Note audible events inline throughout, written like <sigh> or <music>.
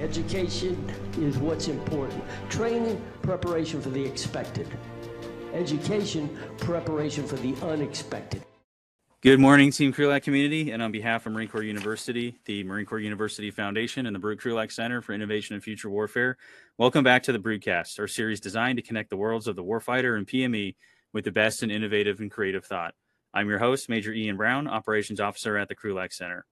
Education is what's important. Training, preparation for the expected. Education, preparation for the unexpected. Good morning, Team Krulak community, and on behalf of Marine Corps University, the Marine Corps University Foundation, and the Brute Krulak Center for Innovation and Future Warfare, welcome back to the BruteCast, our series designed to connect the worlds of the warfighter and PME with the best in innovative and creative thought. I'm your host, Major Ian Brown, Operations Officer at the Krulak Center.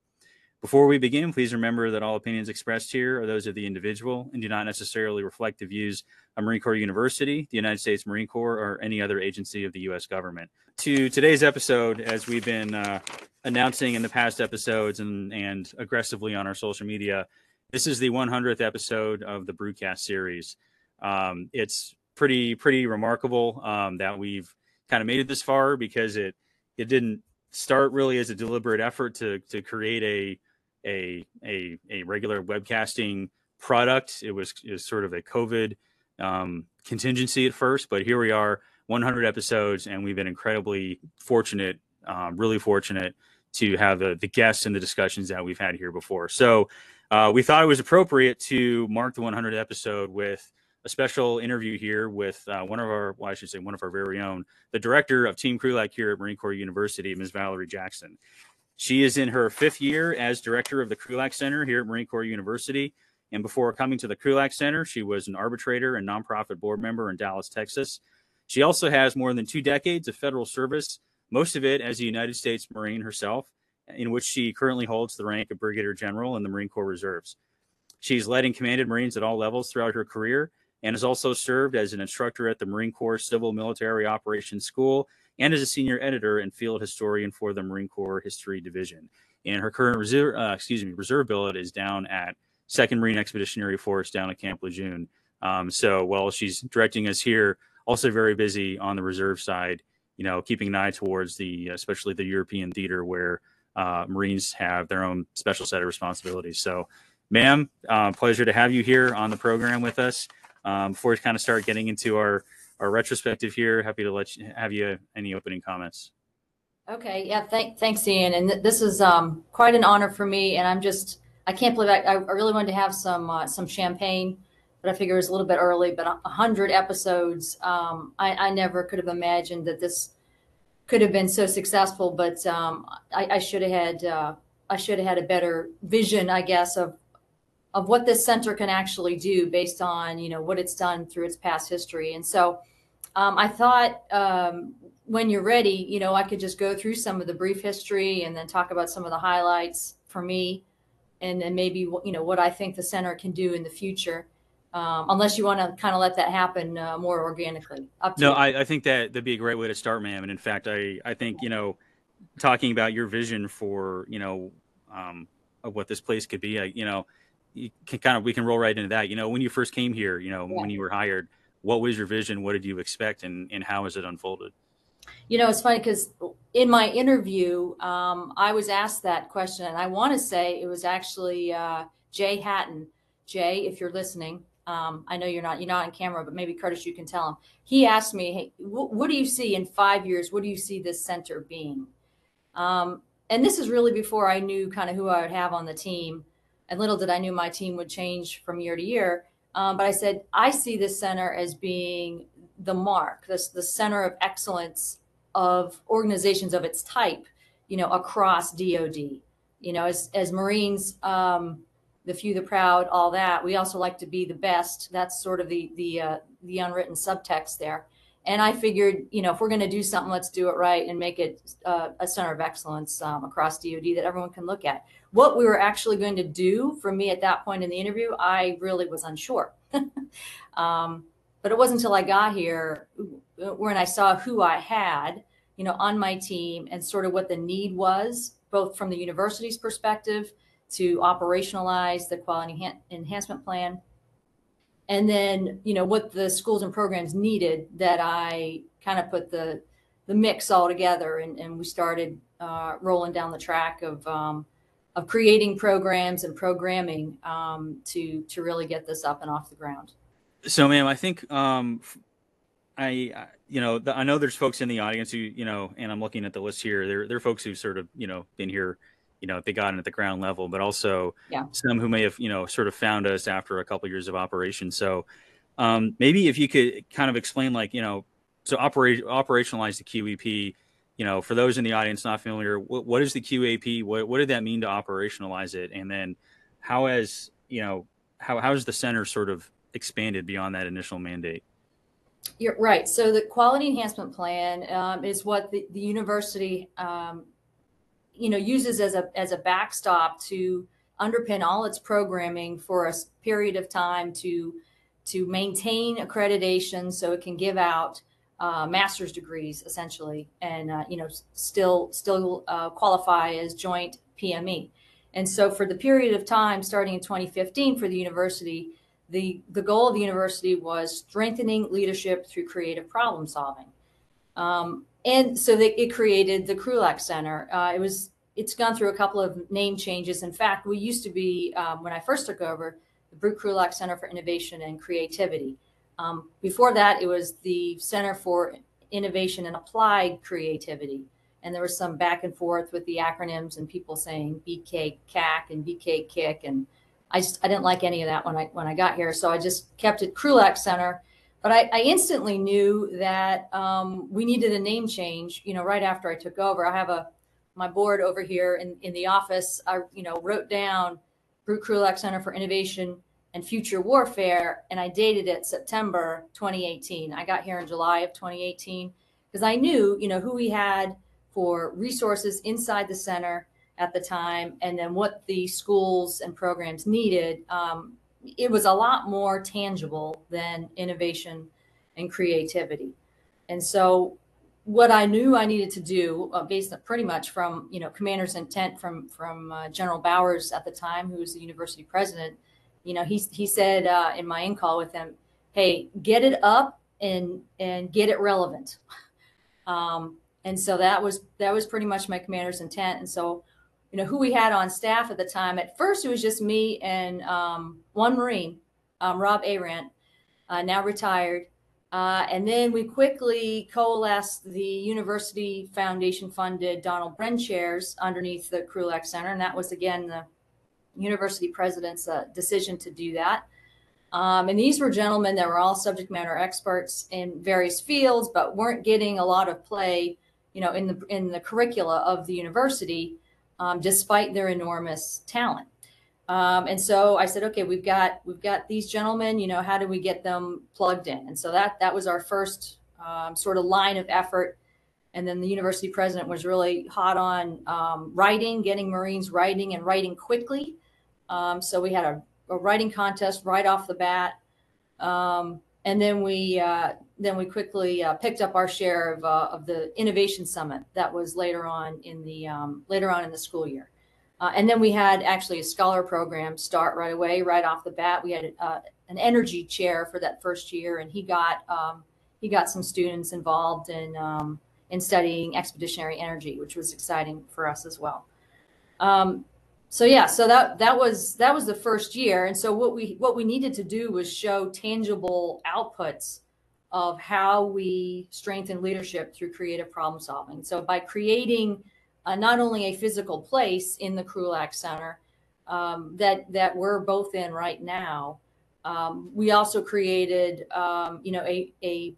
Before we begin, please remember that all opinions expressed here are those of the individual and do not necessarily reflect the views of Marine Corps University, the United States Marine Corps, or any other agency of the U.S. government. To today's episode, as we've been uh, announcing in the past episodes and, and aggressively on our social media, this is the 100th episode of the BruteCast series. Um, it's pretty pretty remarkable um, that we've kind of made it this far because it it didn't start really as a deliberate effort to to create a a a, a regular webcasting product. It was, it was sort of a COVID um, contingency at first, but here we are, 100 episodes, and we've been incredibly fortunate, um, really fortunate to have the, the guests and the discussions that we've had here before. So uh, we thought it was appropriate to mark the 100th episode with a special interview here with uh, one of our, well, I should say, one of our very own, the director of Team Krulak here at Marine Corps University, Ms. Valerie Jackson. She is in her fifth year as director of the Krulak Center here at Marine Corps University. And before coming to the Krulak Center, she was an arbitrator and nonprofit board member in Dallas, Texas. She also has more than two decades of federal service, most of it as a United States Marine herself, in which she currently holds the rank of Brigadier General in the Marine Corps Reserves. She's led and commanded Marines at all levels throughout her career and has also served as an instructor at the Marine Corps Civil Military Operations School and as a senior editor and field historian for the Marine Corps History Division. And her current reserve, uh, excuse me, reserve billet is down at Second Marine Expeditionary Force down at Camp Lejeune. Um, so while she's directing us here, also very busy on the reserve side, you know, keeping an eye towards the, especially the European theater where uh, Marines have their own special set of responsibilities. So, ma'am, uh, pleasure to have you here on the program with us. Um, before we kind of start getting into our our retrospective here. Happy to let you have you any opening comments. Okay, yeah, thank, thanks, Ian. And th- this is um, quite an honor for me. And I'm just, I can't believe I, I really wanted to have some uh, some champagne, but I figure it's a little bit early. But a hundred episodes, um, I, I never could have imagined that this could have been so successful. But um, I, I should have had uh, I should have had a better vision, I guess, of of what this center can actually do based on you know what it's done through its past history. And so um, I thought um, when you're ready, you know, I could just go through some of the brief history and then talk about some of the highlights for me, and then maybe you know what I think the center can do in the future. Um, unless you want to kind of let that happen uh, more organically. no, I, I, think that that'd be a great way to start, ma'am. And in fact, I I think you know, talking about your vision for you know um, of what this place could be, I, you know, you can kind of we can roll right into that. You know, when you first came here, you know, yeah. when you were hired what was your vision? What did you expect? And, and how has it unfolded? You know, it's funny because in my interview, um, I was asked that question, and I want to say it was actually uh, Jay Hatton. Jay, if you're listening, um, I know you're not you're not on camera, but maybe Curtis, you can tell him. He asked me, "Hey, wh- what do you see in five years? What do you see this center being?" Um, and this is really before I knew kind of who I would have on the team, and little did I knew my team would change from year to year. Um, but I said, I see this center as being the mark, this the center of excellence of organizations of its type, you know, across DoD. You know, as as Marines, um, the few, the proud, all that. We also like to be the best. That's sort of the the uh, the unwritten subtext there. And I figured, you know, if we're going to do something, let's do it right and make it uh, a center of excellence um, across DoD that everyone can look at. What we were actually going to do for me at that point in the interview, I really was unsure. <laughs> um, but it wasn't until I got here when I saw who I had, you know, on my team and sort of what the need was, both from the university's perspective to operationalize the quality enhancement plan and then you know what the schools and programs needed that i kind of put the the mix all together and, and we started uh, rolling down the track of um, of creating programs and programming um, to to really get this up and off the ground so ma'am i think um, I, you know, the, I know there's folks in the audience who, you know, and I'm looking at the list here. There, there are folks who've sort of, you know, been here you know they got in at the ground level, but also Yeah. some who may have you know sort of found us after a couple years of operation. So um, maybe if you could kind of explain like you know so operate operationalize the QEP. You know, for those in the audience not familiar, what, what is the QEP? What what did that mean to operationalize it? And then how has you know how how has the center sort of expanded beyond that initial mandate? You're right. So the quality enhancement plan um, is what the, the university, um, you know, uses as a as a backstop to underpin all its programming for a period of time to to maintain accreditation, so it can give out uh, master's degrees essentially, and uh, you know, still still uh, qualify as joint PME. And so for the period of time starting in 2015 for the university, the, the goal of the university was strengthening leadership through creative problem solving. Um, and so they, it created the Krulak Center. Uh, it was it's gone through a couple of name changes. In fact, we used to be um, when I first took over the Brute Krulak Center for Innovation and Creativity. Um, before that, it was the Center for Innovation and Applied Creativity. And there was some back and forth with the acronyms and people saying BK CAC and BK Kick and I just I didn't like any of that when I when I got here, so I just kept it Krulak Center. But I, I instantly knew that um, we needed a name change. You know, right after I took over, I have a my board over here in, in the office. I you know wrote down Brute Krulak Center for Innovation and Future Warfare, and I dated it September 2018. I got here in July of 2018 because I knew you know who we had for resources inside the center at the time, and then what the schools and programs needed, um, it was a lot more tangible than innovation and creativity. And so, what I knew I needed to do, uh, based on pretty much from you know commander's intent from from uh, General Bowers at the time, who was the university president, you know, he he said uh, in my in call with him, "Hey, get it up and and get it relevant." <laughs> Um, and so that was that was pretty much my commander's intent. And so you know who we had on staff at the time. At first, it was just me and um, one Marine, um, Rob Arant, uh, now retired. Uh, and then we quickly coalesced the University Foundation funded Donald Bren chairs underneath the Krulak Center. And that was, again, the university president's uh, decision to do that. Um, and these were gentlemen that were all subject matter experts in various fields, but weren't getting a lot of play, you know, in the in the curricula of the university um, despite their enormous talent. Um, and so I said, okay, we've got we've got these gentlemen. You know, how do we get them plugged in? And so that that was our first um, sort of line of effort. And then the university president was really hot on um, writing, getting Marines writing and writing quickly. Um, so we had a, a, writing contest right off the bat. Um, and then we uh, then we quickly uh, picked up our share of, uh, of the innovation summit that was later on in the um, later on in the school year. Uh, and then we had actually a scholar program start right away right off the bat. We had uh, an energy chair for that first year and he got um, he got some students involved in um, in studying expeditionary energy which was exciting for us as well. Um, so yeah so that that was that was the first year. And so what we what we needed to do was show tangible outputs of how we strengthen leadership through creative problem solving so by creating uh, not only a physical place in the krulak center um, that that we're both in right now um, we also created um, you know a, a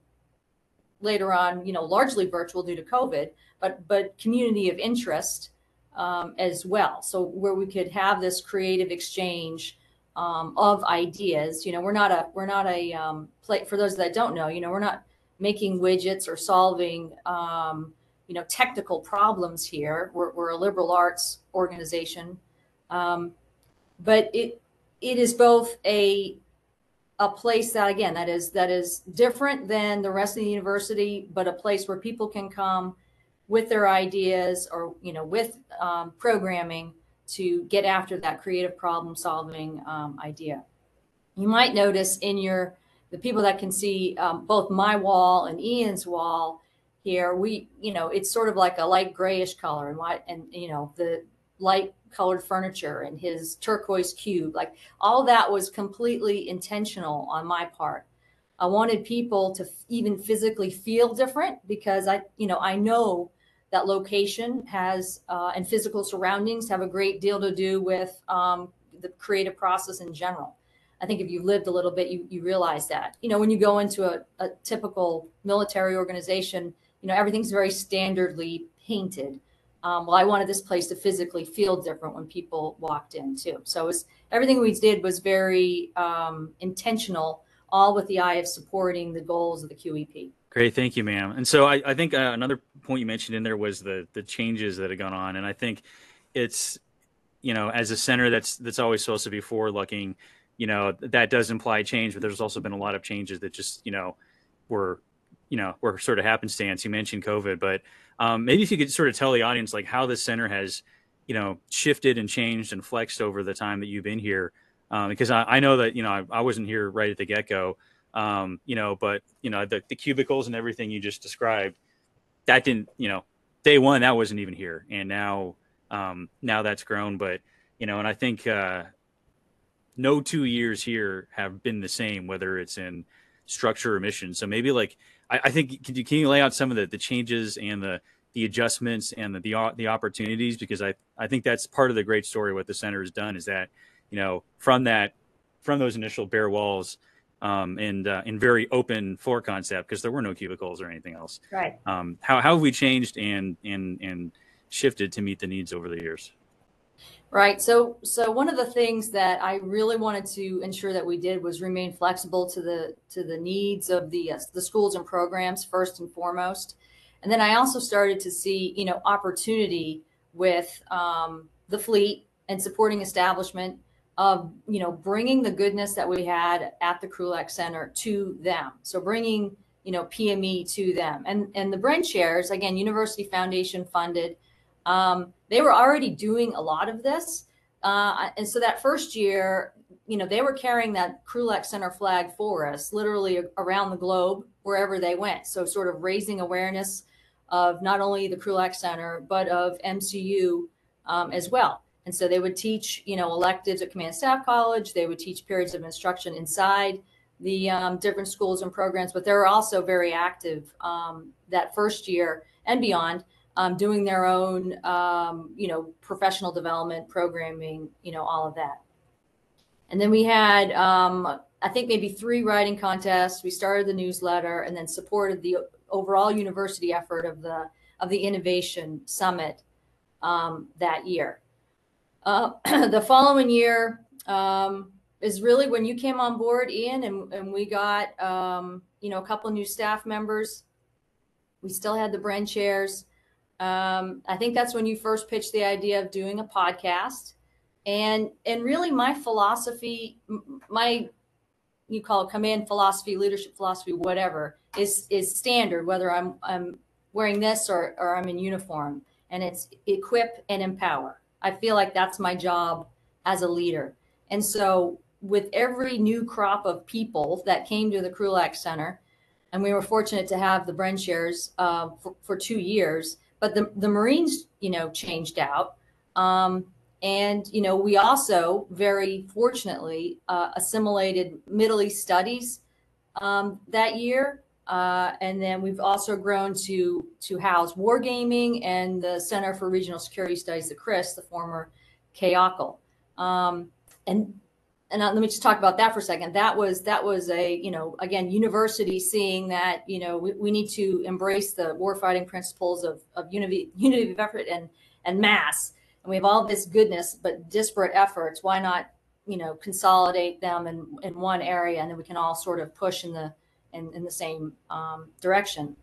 later on you know largely virtual due to covid but but community of interest um, as well. So where we could have this creative exchange um, of ideas. You know, we're not a we're not a um, for those that don't know. You know, we're not making widgets or solving um, you know technical problems here. We're, we're a liberal arts organization, um, but it it is both a a place that again that is that is different than the rest of the university, but a place where people can come with their ideas or you know with um, programming to get after that creative problem solving um, idea you might notice in your the people that can see um, both my wall and ian's wall here we you know it's sort of like a light grayish color and white and you know the light colored furniture and his turquoise cube like all that was completely intentional on my part I wanted people to even physically feel different because I, you know, I know that location has uh, and physical surroundings have a great deal to do with um, the creative process in general. I think if you lived a little bit, you, you realize that. You know, when you go into a, a typical military organization, you know, everything's very standardly painted. Um, well, I wanted this place to physically feel different when people walked in too. So was, everything we did was very um, intentional, all with the eye of supporting the goals of the QEP. Great, thank you, ma'am. And so I, I think uh, another point you mentioned in there was the the changes that had gone on, and I think it's you know as a center that's that's always supposed to be forward looking, you know that does imply change, but there's also been a lot of changes that just you know were you know were sort of happenstance. You mentioned COVID, but um, maybe if you could sort of tell the audience like how the center has you know shifted and changed and flexed over the time that you've been here, um, because I, I know that you know I, I wasn't here right at the get go um, you know, but you know, the, the cubicles and everything you just described, that didn't, you know, day one that wasn't even here, and now, um, now that's grown. But you know, and I think uh, no two years here have been the same, whether it's in structure or mission. So maybe like I, I think can you, can you lay out some of the the changes and the the adjustments and the, the the opportunities because I I think that's part of the great story what the center has done is that you know from that from those initial bare walls um, and uh, in very open floor concept because there were no cubicles or anything else. Right. Um, how, how have we changed and and and shifted to meet the needs over the years? Right. So so one of the things that I really wanted to ensure that we did was remain flexible to the to the needs of the uh, the schools and programs first and foremost, and then I also started to see you know opportunity with um, the fleet and supporting establishment of you know bringing the goodness that we had at the Krulak Center to them. So bringing you know PME to them, and and the Bren chairs again, University Foundation funded. Um, they were already doing a lot of this, uh, and so that first year, you know, they were carrying that Krulak Center flag for us, literally around the globe wherever they went. So sort of raising awareness of not only the Krulak Center but of MCU um, as well. And so they would teach, you know, electives at Command Staff College. They would teach periods of instruction inside the um, different schools and programs, but they were also very active um, that first year and beyond, um, doing their own, um, you know, professional development, programming, you know, all of that. And then we had, um, I think, maybe three writing contests. We started the newsletter and then supported the overall university effort of the of the innovation summit um, that year. Uh, <clears throat> the following year um, is really when you came on board, Ian, and, and we got um, you know a couple new staff members. We still had the Bren chairs. Um, I think that's when you first pitched the idea of doing a podcast, and and really my philosophy, my you call it command philosophy, leadership philosophy, whatever is is standard. Whether I'm I'm wearing this or or I'm in uniform, and it's equip and empower I feel like that's my job as a leader. And so, with every new crop of people that came to the Krulak Center, and we were fortunate to have the Bren chairs uh, for, for, two years, but the, the Marines, you know, changed out. Um, and, you know, we also very fortunately uh, assimilated Middle East studies um, that year. Uh, and then we've also grown to to house wargaming and the Center for Regional Security Studies, the CRIS, the former CAOCL. Um, and and let me just talk about that for a second. That was that was a you know again university seeing that you know we, we need to embrace the warfighting principles of of unity unity of effort and and mass. And we have all this goodness, but disparate efforts. Why not you know consolidate them in in one area, and then we can all sort of push in the in, in the same um, direction.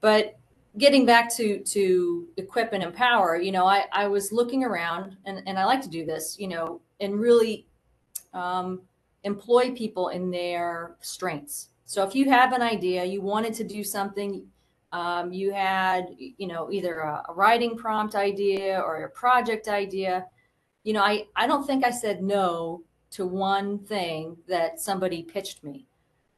But getting back to to equip and empower, you know, I, I was looking around and, and I like to do this, you know, and really um, employ people in their strengths. So if you have an idea, you wanted to do something, um, you had, you know, either a, a writing prompt idea or a project idea, you know, I, I don't think I said no to one thing that somebody pitched me.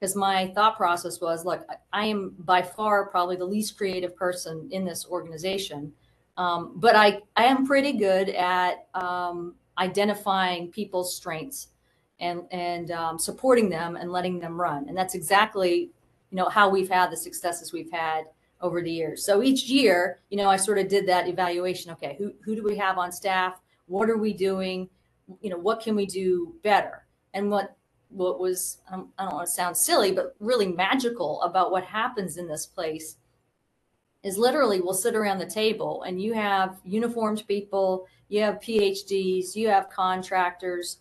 Because my thought process was look i am by far probably the least creative person in this organization. Um, but i i am pretty good at um, identifying people's strengths and and um, supporting them and letting them run and that's exactly you know how we've had the successes we've had over the years. So each year, you know, I sort of did that evaluation. Okay, who who do we have on staff? What are we doing? You know, what can we do better? And what what was don't, I don't want to sound silly, but really magical about what happens in this place is literally we'll sit around the table and you have uniformed people, you have PhDs, you have contractors,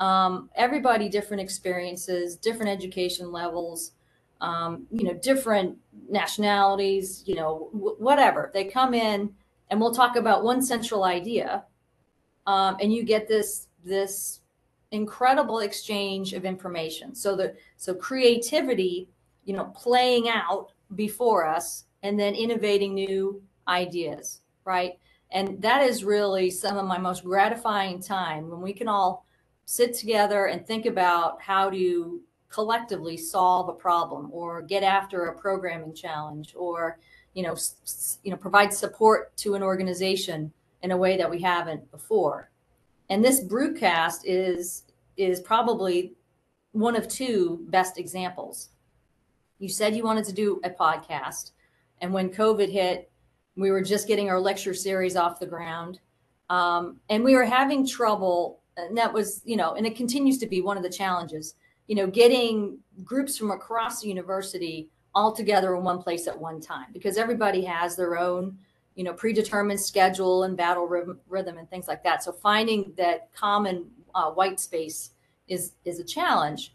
um, everybody different experiences, different education levels, um, you know, different nationalities, you know, w- whatever. They come in and we'll talk about one central idea, um, and you get this this incredible exchange of information. So the so creativity, you know, playing out before us, and then innovating new ideas, right? And that is really some of my most gratifying time when we can all sit together and think about how to collectively solve a problem or get after a programming challenge or you know you know provide support to an organization in a way that we haven't before. And this BruteCast is is probably one of two best examples. You said you wanted to do a podcast and when covid hit we were just getting our lecture series off the ground um, and we were having trouble and that was you know and it continues to be one of the challenges you know getting groups from across the university all together in one place at one time because everybody has their own you know predetermined schedule and battle rhythm, rhythm and things like that. So finding that common uh, white space is is a challenge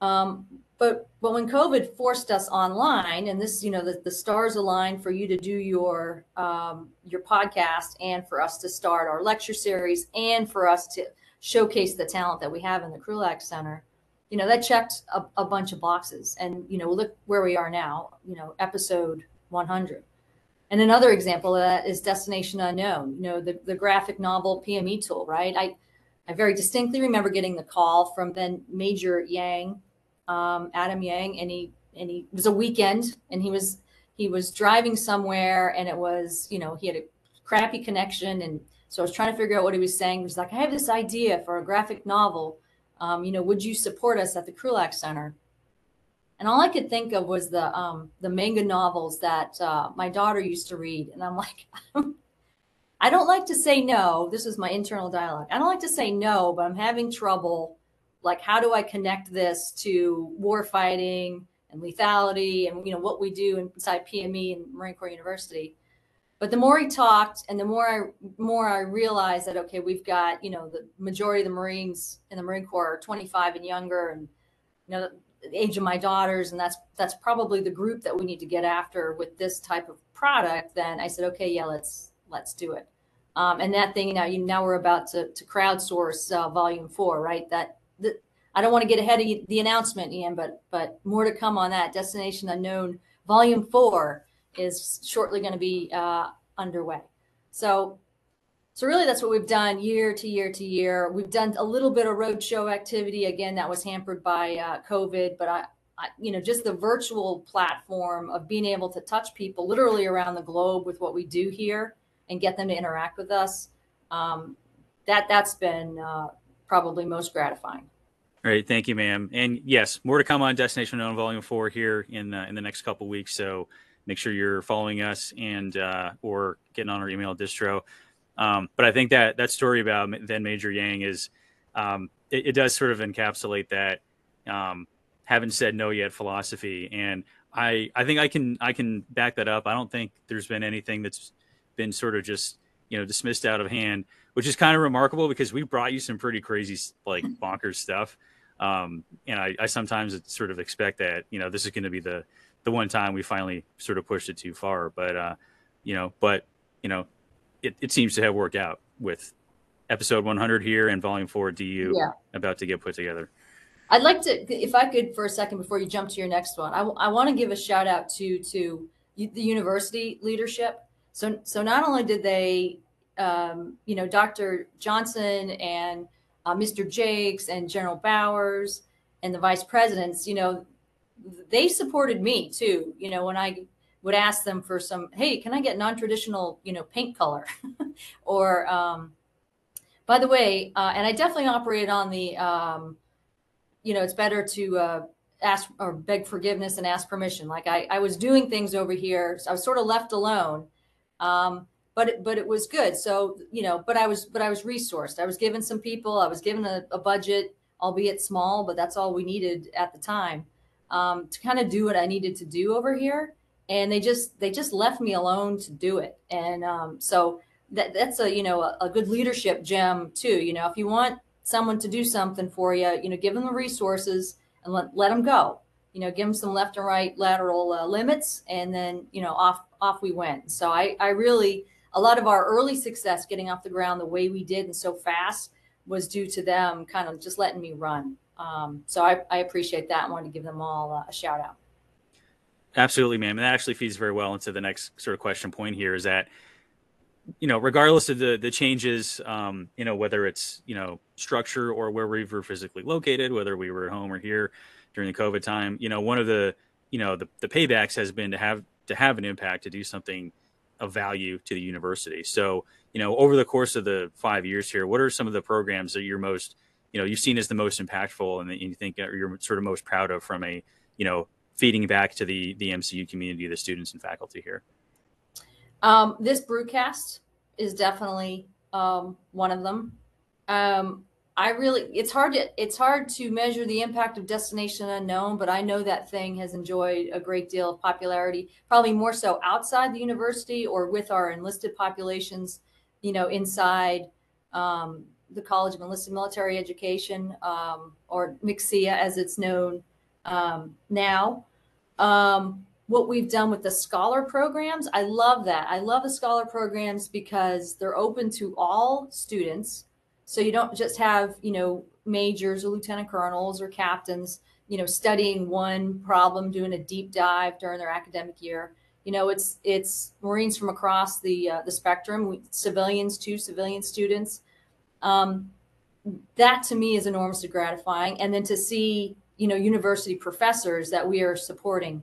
um, but but when covid forced us online and this you know the, the stars aligned for you to do your um, your podcast and for us to start our lecture series and for us to showcase the talent that we have in the krulak center you know that checked a, a bunch of boxes. And you know look where we are now you know episode 100 and another example of that is destination unknown you know the, the graphic novel pme tool right? I i very distinctly remember getting the call from then major yang um, adam yang and he and he was a weekend and he was he was driving somewhere and it was you know he had a crappy connection and so i was trying to figure out what he was saying he was like i have this idea for a graphic novel um, you know, would you support us at the Krulak Center? And all I could think of was the um, the manga novels that uh, my daughter used to read, and I'm like, <laughs> I don't like to say no. This is my internal dialogue. I don't like to say no, but I'm having trouble. Like, how do I connect this to war fighting and lethality, and you know what we do inside PME and Marine Corps University? but the more he talked and the more I more I realized that okay, we've got you know the majority of the Marines in the Marine Corps are 25 and younger, and you know the age of my daughters, and that's that's probably the group that we need to get after with this type of product. Then I said, okay, yeah, let's let's do it. Um, and that thing now, you now we're about to to crowdsource uh, Volume Four, right? That I don't want to get ahead of the announcement, Ian, but but more to come on that. Destination Unknown Volume Four is shortly going to be uh, underway. So, so really, that's what we've done year to year to year. We've done a little bit of roadshow activity. Again, that was hampered by uh, COVID, but I, I, you know, just the virtual platform of being able to touch people literally around the globe with what we do here and get them to interact with us. Um, that that's been uh, probably most gratifying. All right, thank you, ma'am. And yes, more to come on Destination Unknown Volume Four here in uh, in the next couple weeks. So make sure you're following us and uh, or getting on our email distro. Um, but I think that that story about then Major Yang is um, it, it, does sort of encapsulate that um, haven't said no yet philosophy, and I I think I can I can back that up. I don't think there's been anything that's been sort of just you know dismissed out of hand, which is kind of remarkable because we brought you some pretty crazy like bonkers stuff. Um, and I, I sometimes sort of expect that you know this is going to be the the one time we finally sort of pushed it too far. But uh, you know, but you know, it, it seems to have worked out with episode 100 here and volume four DU yeah. about to get put together. I'd like to, if I could, for a second before you jump to your next one, I, I want to give a shout out to to the university leadership. So so not only did they, um, you know, Dr. Johnson and uh, Mr. Jakes and General Bowers and the vice presidents, you know, they supported me too. You know, when I would ask them for some, hey, can I get non-traditional, you know, paint color, <laughs> or um, by the way, uh, and I definitely operated on the, um, you know, it's better to uh, ask or beg forgiveness and ask permission. Like I, I was doing things over here. So I was sort of left alone. Um, but it, but it was good. So, you know, but I was, but I was resourced. I was given some people, I was given a, a budget, albeit small, but that's all we needed at the time um, to kind of do what I needed to do over here. And they just, they just left me alone to do it. And um, so that, that's a, you know, a, a good leadership gem too. You know, if you want someone to do something for you, you know, give them the resources and let, let them go. You know, give them some left and right lateral uh, limits, and then you know, off off we went. So I I really a lot of our early success getting off the ground the way we did and so fast was due to them kind of just letting me run. Um, so I, I appreciate that. I wanted to give them all a shout out. Absolutely, ma'am. And that actually feeds very well into the next sort of question point here is that, you know, regardless of the the changes, um, you know, whether it's you know structure or where we were physically located, whether we were at home or here during the COVID time, you know, one of the you know the the paybacks has been to have to have an impact to do something of value to the university. So, you know, over the course of the five years here, what are some of the programs that you're most, you know, you've seen as the most impactful and that you think you're sort of most proud of from a, you know, feeding back to the the MCU community, the students and faculty here? Um, this BruteCast is definitely um, one of them. Um, I really it's hard to it's hard to measure the impact of Destination Unknown, but I know that thing has enjoyed a great deal of popularity, probably more so outside the university or with our enlisted populations, you know, inside um, the College of Enlisted Military Education um, or MCEA as it's known um, now. Um, what we've done with the scholar programs, I love that. I love the scholar programs because they're open to all students so you don't just have, you know, majors or lieutenant colonels or captains, you know, studying one problem, doing a deep dive during their academic year. You know, it's it's Marines from across the uh, the spectrum, civilians too, civilian students. Um, that to me is enormously gratifying, and then to see you know university professors that we are supporting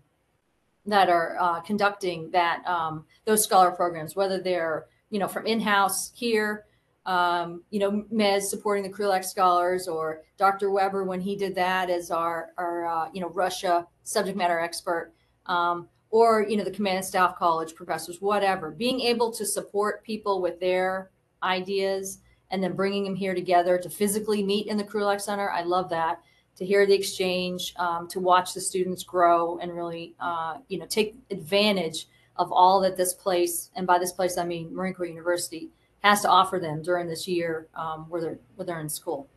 that are uh, conducting that um, those scholar programs, whether they're you know from in-house here um, you know, Mez supporting the Krulak scholars or Dr. Weber when he did that as our, our uh, you know, Russia subject matter expert, um, or, you know, the command and staff college professors, whatever, being able to support people with their ideas and then bringing them here together to physically meet in the Krulak Center. I love that to hear the exchange, um, to watch the students grow and really, uh, you know, take advantage of all that this place, and by this place, I mean Marine Corps University, has to offer them during this year um, where they're where they're in school.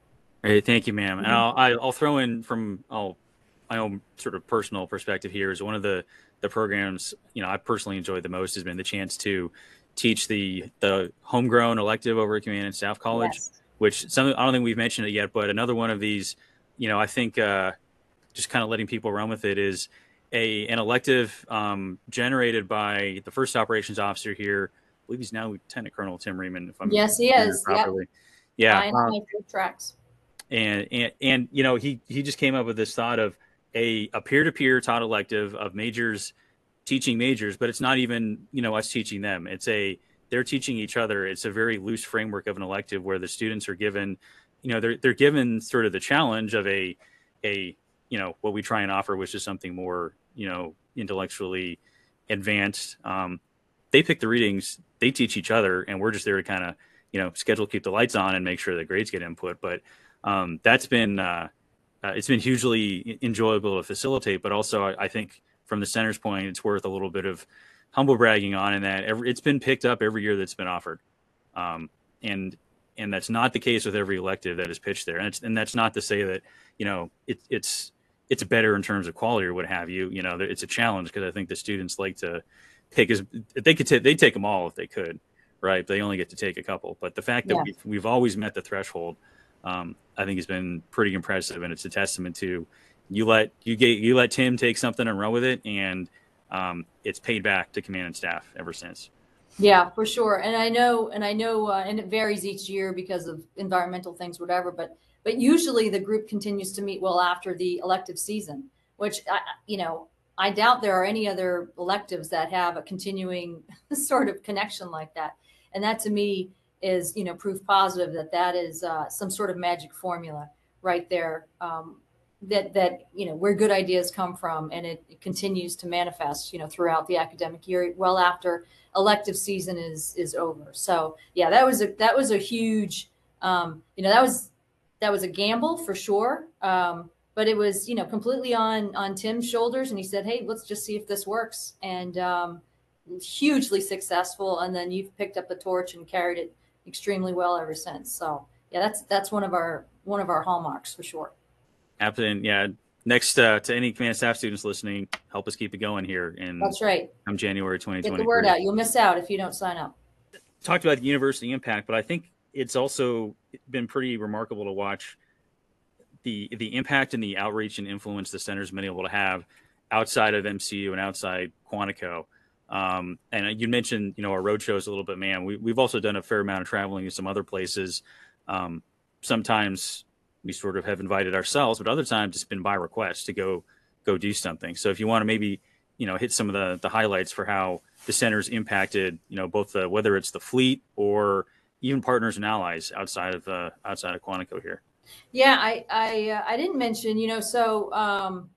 Hey, thank you, ma'am. And mm-hmm. I'll I'll throw in from I'll, my own sort of personal perspective here is one of the the programs you know I personally enjoyed the most has been the chance to teach the the homegrown elective over at Command and Staff College, yes. which some I don't think we've mentioned it yet, but another one of these, you know, I think uh, just kind of letting people run with it is a an elective um, generated by the first operations officer here believe he's now Lieutenant Colonel Tim Reman. If I'm yes, he is. Properly. Yeah. Yeah. Um, tracks. And and and you know he he just came up with this thought of a a peer to peer taught elective of majors teaching majors, but it's not even you know us teaching them. It's a they're teaching each other. It's a very loose framework of an elective where the students are given, you know, they're they're given sort of the challenge of a a you know what we try and offer, which is something more you know intellectually advanced. Um, they pick the readings, they teach each other, and we're just there to kind of you know schedule, keep the lights on, and make sure the grades get input. But um, that's been uh, uh, it's been hugely enjoyable to facilitate, but also I, I, think from the center's point, it's worth a little bit of humble bragging on in that every, it's been picked up every year that's been offered, um, and and that's not the case with every elective that is pitched there, and, and that's not to say that you know it, it's it's better in terms of quality or what have you. You know, it's a challenge because I think the students like to take as they could take they take them all if they could, right? They only get to take a couple. But the fact that yeah. we've, we've always met the threshold, um, I think has been pretty impressive, and it's a testament to you let you get you let Tim take something and run with it, and um, it's paid back to command and staff ever since. Yeah, for sure. And I know, and I know, uh, and it varies each year because of environmental things, whatever. But but usually the group continues to meet well after the elective season, which you know I doubt there are any other electives that have a continuing <laughs> sort of connection like that. And that to me is, you know, proof positive that that is uh, some sort of magic formula right there. Um, that that you know where good ideas come from and it, it, continues to manifest you know throughout the academic year well after elective season is is over so yeah that was a that was a huge um, you know that was that was a gamble for sure um, but it was you know completely on on tim's shoulders and he said hey let's just see if this works and um, hugely successful and then you've picked up the torch and carried it extremely well ever since so yeah that's that's one of our one of our hallmarks for sure Absolutely. Yeah. Next uh, to any command staff students listening, help us keep it going here. And that's right. i'm January 2020. Get the word out. You'll miss out if you don't sign up. Talked about the university impact, but I think it's also been pretty remarkable to watch the the impact and the outreach and influence the center's been able to have outside of MCU and outside Quantico. Um, and you mentioned, you know, our road shows a little bit, man. We, we've also done a fair amount of traveling in some other places. Um, sometimes we sort of have invited ourselves, but other times it's been by request to go go do something. So if you want to maybe you know hit some of the the highlights for how the center's impacted, you know, both the whether it's the fleet or even partners and allies outside of uh, outside of Quantico here. Yeah, I I, uh, I didn't mention, you know, so um,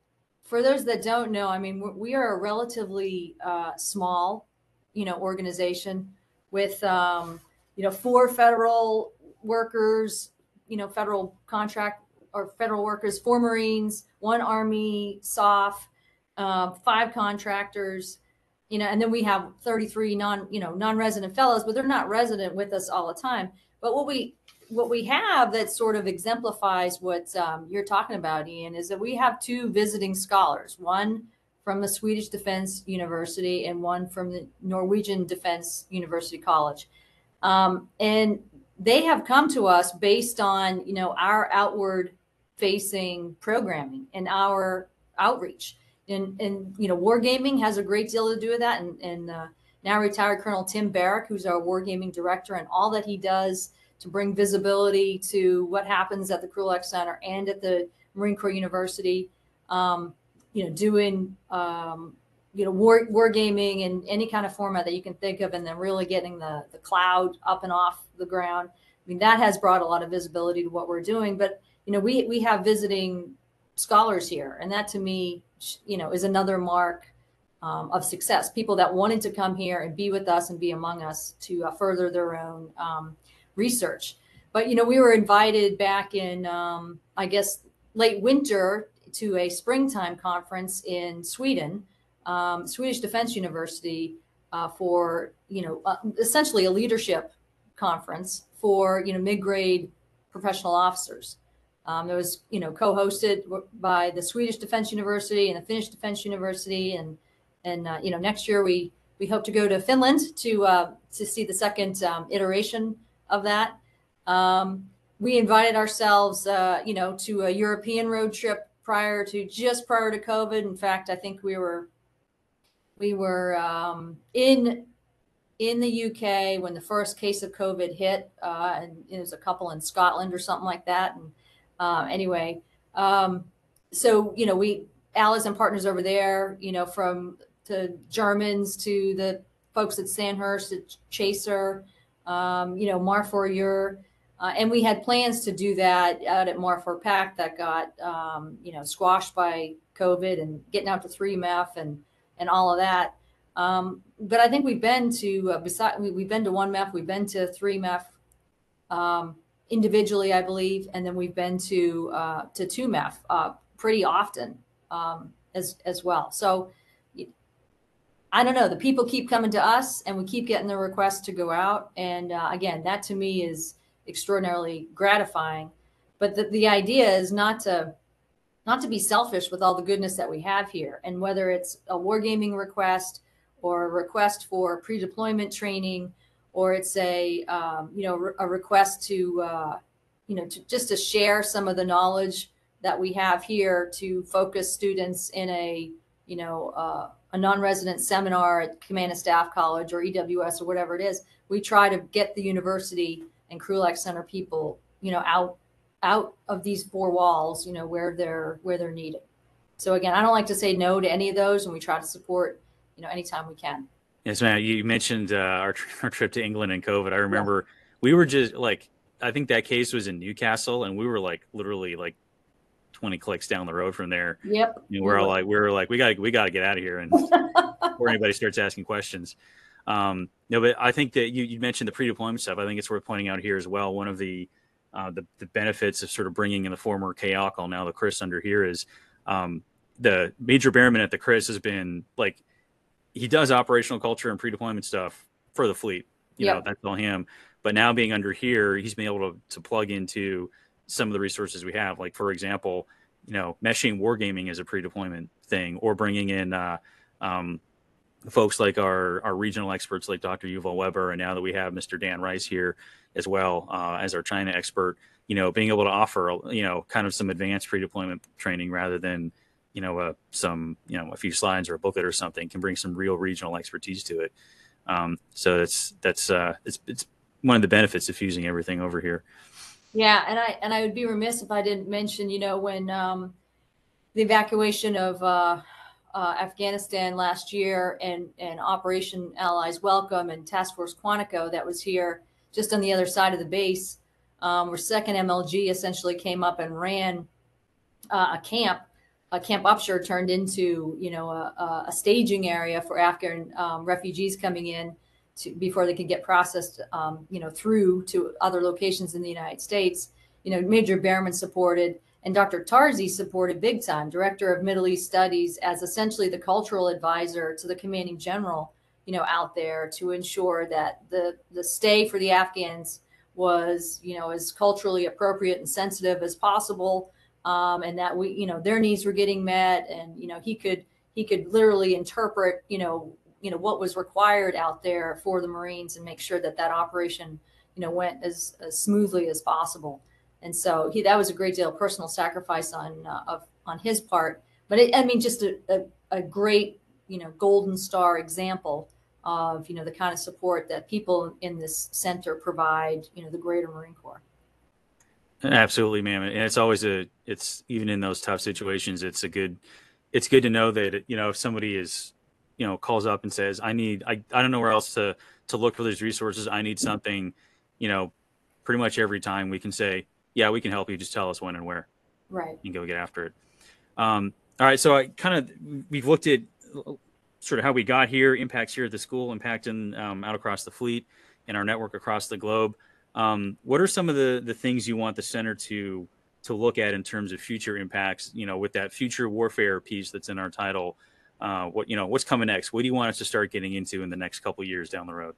for those that don't know, I mean, we are a relatively uh, small, you know, organization with um, you know four federal workers, you know, federal contract or federal workers, four Marines, one Army SOF, uh, five contractors, you know, and then we have 33 non, you know, non-resident fellows, but they're not resident with us all the time. But what we what we have that sort of exemplifies what um, you're talking about, Ian, is that we have two visiting scholars, one from the Swedish Defense University and one from the Norwegian Defense University College. Um, and they have come to us based on you know our outward facing programming and our outreach and and you know wargaming has a great deal to do with that and and uh, now retired colonel tim Barrick who's our wargaming director and all that he does to bring visibility to what happens at the krulak center and at the marine corps university um, you know doing um, you know war wargaming in any kind of format that you can think of and then really getting the the cloud up and off the ground. I mean that has brought a lot of visibility to what we're doing but you know we we have visiting scholars here and that to me you know is another mark um, of success. People that wanted to come here and be with us and be among us to uh, further their own um, research but you know we were invited back in um, i guess late winter to a springtime conference in sweden um, Swedish Defense University uh, for you know uh, essentially a leadership conference for you know mid-grade professional officers. Um, it was you know co-hosted by the Swedish Defense University and the Finnish Defense University, and and uh, you know next year we we hope to go to Finland to uh, to see the second um, iteration of that. Um, we invited ourselves, uh, you know, to a European road trip prior to just prior to COVID. In fact, I think we were we were um, in in the UK when the first case of COVID hit, uh, and it was a couple in Scotland or something like that. And uh, anyway, um, so you know, we allies and partners over there, you know, from to Germans to the folks at Sandhurst, at Chaser, um, you know, Marfor uh, and we had plans to do that out at MARFORPAC that got, um, you know, squashed by COVID and getting out to three MEF and and all of that. Um, but I think we've been to uh, beside we, have been to one MEF, we've been to three MEF um, individually, I believe, and then we've been to uh, to two MEF uh, pretty often um, as as well. So I don't know. The people keep coming to us, and we keep getting the requests to go out. And uh, again, that to me is extraordinarily gratifying. But the, the idea is not to not to be selfish with all the goodness that we have here. And whether it's a wargaming request or a request for pre-deployment training, or it's a um, you know a request to uh, you know to, just to share some of the knowledge that we have here to focus students in a you know uh, a non-resident seminar at Command and Staff College or EWS or whatever it is. We try to get the university and Krulak Center people you know out out of these four walls, you know, where they're where they're needed. So again, I don't like to say no to any of those, and we try to support, you know, anytime we can. Yes, man. You mentioned uh, our our trip to England and COVID. I remember yeah. we were just like, I think that case was in Newcastle, and we were like literally like 20 clicks down the road from there. Yep. You know, we're all like, we're like, we got to, we got to get out of here. And <laughs> before anybody starts asking questions. Um, no, but I think that you, you mentioned the pre-deployment stuff. I think it's worth pointing out here as well. One of the, uh, the, the benefits of sort of bringing in the former CAOCL, now the Chris under here is, um, the Major Behrman at the Chris has been like, he does operational culture and pre-deployment stuff for the fleet. You Yep. know, that's all him. But now being under here, he's been able to, to plug into some of the resources we have. Like, for example, you know, meshing wargaming is a pre-deployment thing, or bringing in uh, um, folks like our our regional experts, like Dr. Yuval Weber, and now that we have Mr. Dan Rice here as well uh, as our China expert, you know, being able to offer you know kind of some advanced pre-deployment training rather than you know uh, some you know a few slides or a booklet or something can bring some real regional expertise to it. Um, so that's that's uh, it's it's one of the benefits of fusing everything over here. Yeah, and I and I would be remiss if I didn't mention, you know, when um, the evacuation of uh, uh, Afghanistan last year and and Operation Allies Welcome and Task Force Quantico that was here just on the other side of the base, um, where Second MLG essentially came up and ran uh, a camp. A camp Upshur turned into, you know, a, a- staging area for Afghan um, refugees coming in to, before they could get processed, um, you know, through to other locations in the United States. You know, Major Behrman supported, and Dr. Tarzi supported big time, Director of Middle East Studies, as essentially the cultural advisor to the commanding general, you know, out there to ensure that the the stay for the Afghans was, you know, as culturally appropriate and sensitive as possible, um, and that we, you know, their needs were getting met, and you know, he could he could literally interpret, you know, you know what was required out there for the Marines and make sure that that operation, you know, went as, as smoothly as possible. And so he that was a great deal of personal sacrifice on uh, of on his part. But it, I mean, just a, a, a great you know golden star example of you know the kind of support that people in this center provide. You know, the Greater Marine Corps. Absolutely, ma'am. And it's always a, it's even in those tough situations, it's a good, it's good to know that, you know, if somebody is, you know, calls up and says, I need, I, I don't know where else to, to look for these resources. I need something, you know, pretty much every time we can say, yeah, we can help you. Just tell us when and where Right. and go get after it. Um, all right. So I kind of, we've looked at sort of how we got here, impacts here at the school, impacting um, out across the fleet and our network across the globe. Um, what are some of the the things you want the center to to look at in terms of future impacts? You know, with that future warfare piece that's in our title, uh, what you know, what's coming next? What do you want us to start getting into in the next couple years down the road?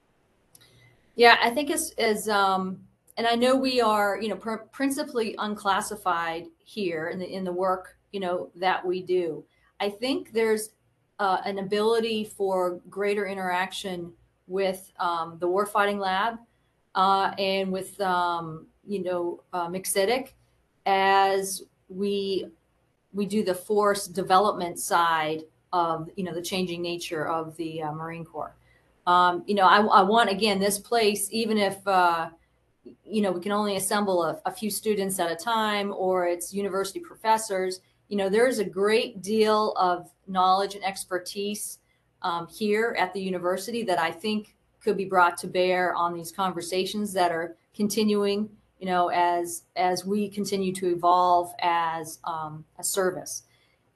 Yeah, I think as as um, and I know we are, you know, pr- principally unclassified here in the in the work, you know, that we do. I think there's uh, an ability for greater interaction with um, the warfighting lab uh, and with um, you know uh, as we we do the force development side of you know the changing nature of the uh, Marine Corps um, you know, I, I want again this place, even if uh, you know we can only assemble a, a few students at a time, or it's university professors. You know, there's a great deal of knowledge and expertise um, here at the university that I think could be brought to bear on these conversations that are continuing. You know, as as we continue to evolve as um, a service,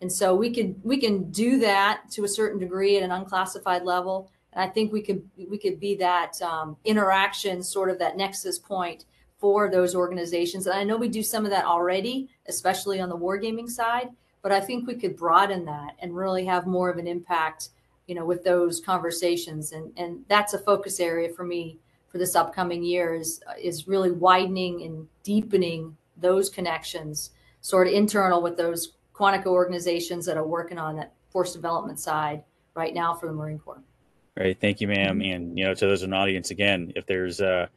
and so we could we can do that to a certain degree at an unclassified level. And I think we could we could be that um, interaction, sort of that nexus point for those organizations. And I know we do some of that already, especially on the wargaming side. But I think we could broaden that and really have more of an impact, you know, with those conversations. And and that's a focus area for me for this upcoming year is is really widening and deepening those connections, sort of internal with those Quantico organizations that are working on that force development side right now for the Marine Corps. Great, thank you, ma'am. And you know, to those in the audience, again, if there's uh,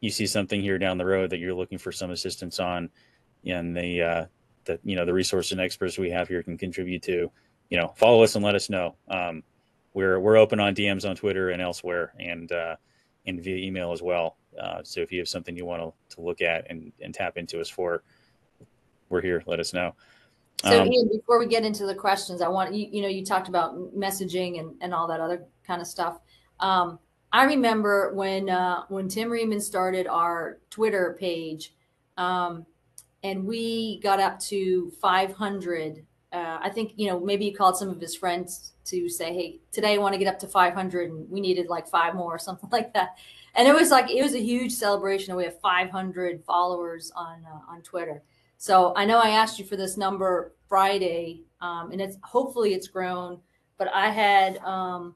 you see something here down the road that you're looking for some assistance on, and the uh, the you know the resources and experts we have here can contribute to, you know, follow us and let us know. Um, we're we're open on DMs on Twitter and elsewhere, and uh, and via email as well. Uh, so if you have something you want to, to look at and, and tap into us for, we're here. Let us know. So Um, Ian, before we get into the questions, I want you, you know, you talked about messaging and, and all that other kind of stuff. Um, I remember when uh, when Tim Riemann started our Twitter page, um, and we got up to 500. Uh, I think you know maybe he called some of his friends to say, "Hey, today I want to get up to 500," and we needed like five more or something <laughs> like that. And it was like it was a huge celebration. That we have 500 followers on uh, on Twitter. So I know I asked you for this number Friday, um, and it's hopefully it's grown. But I had um,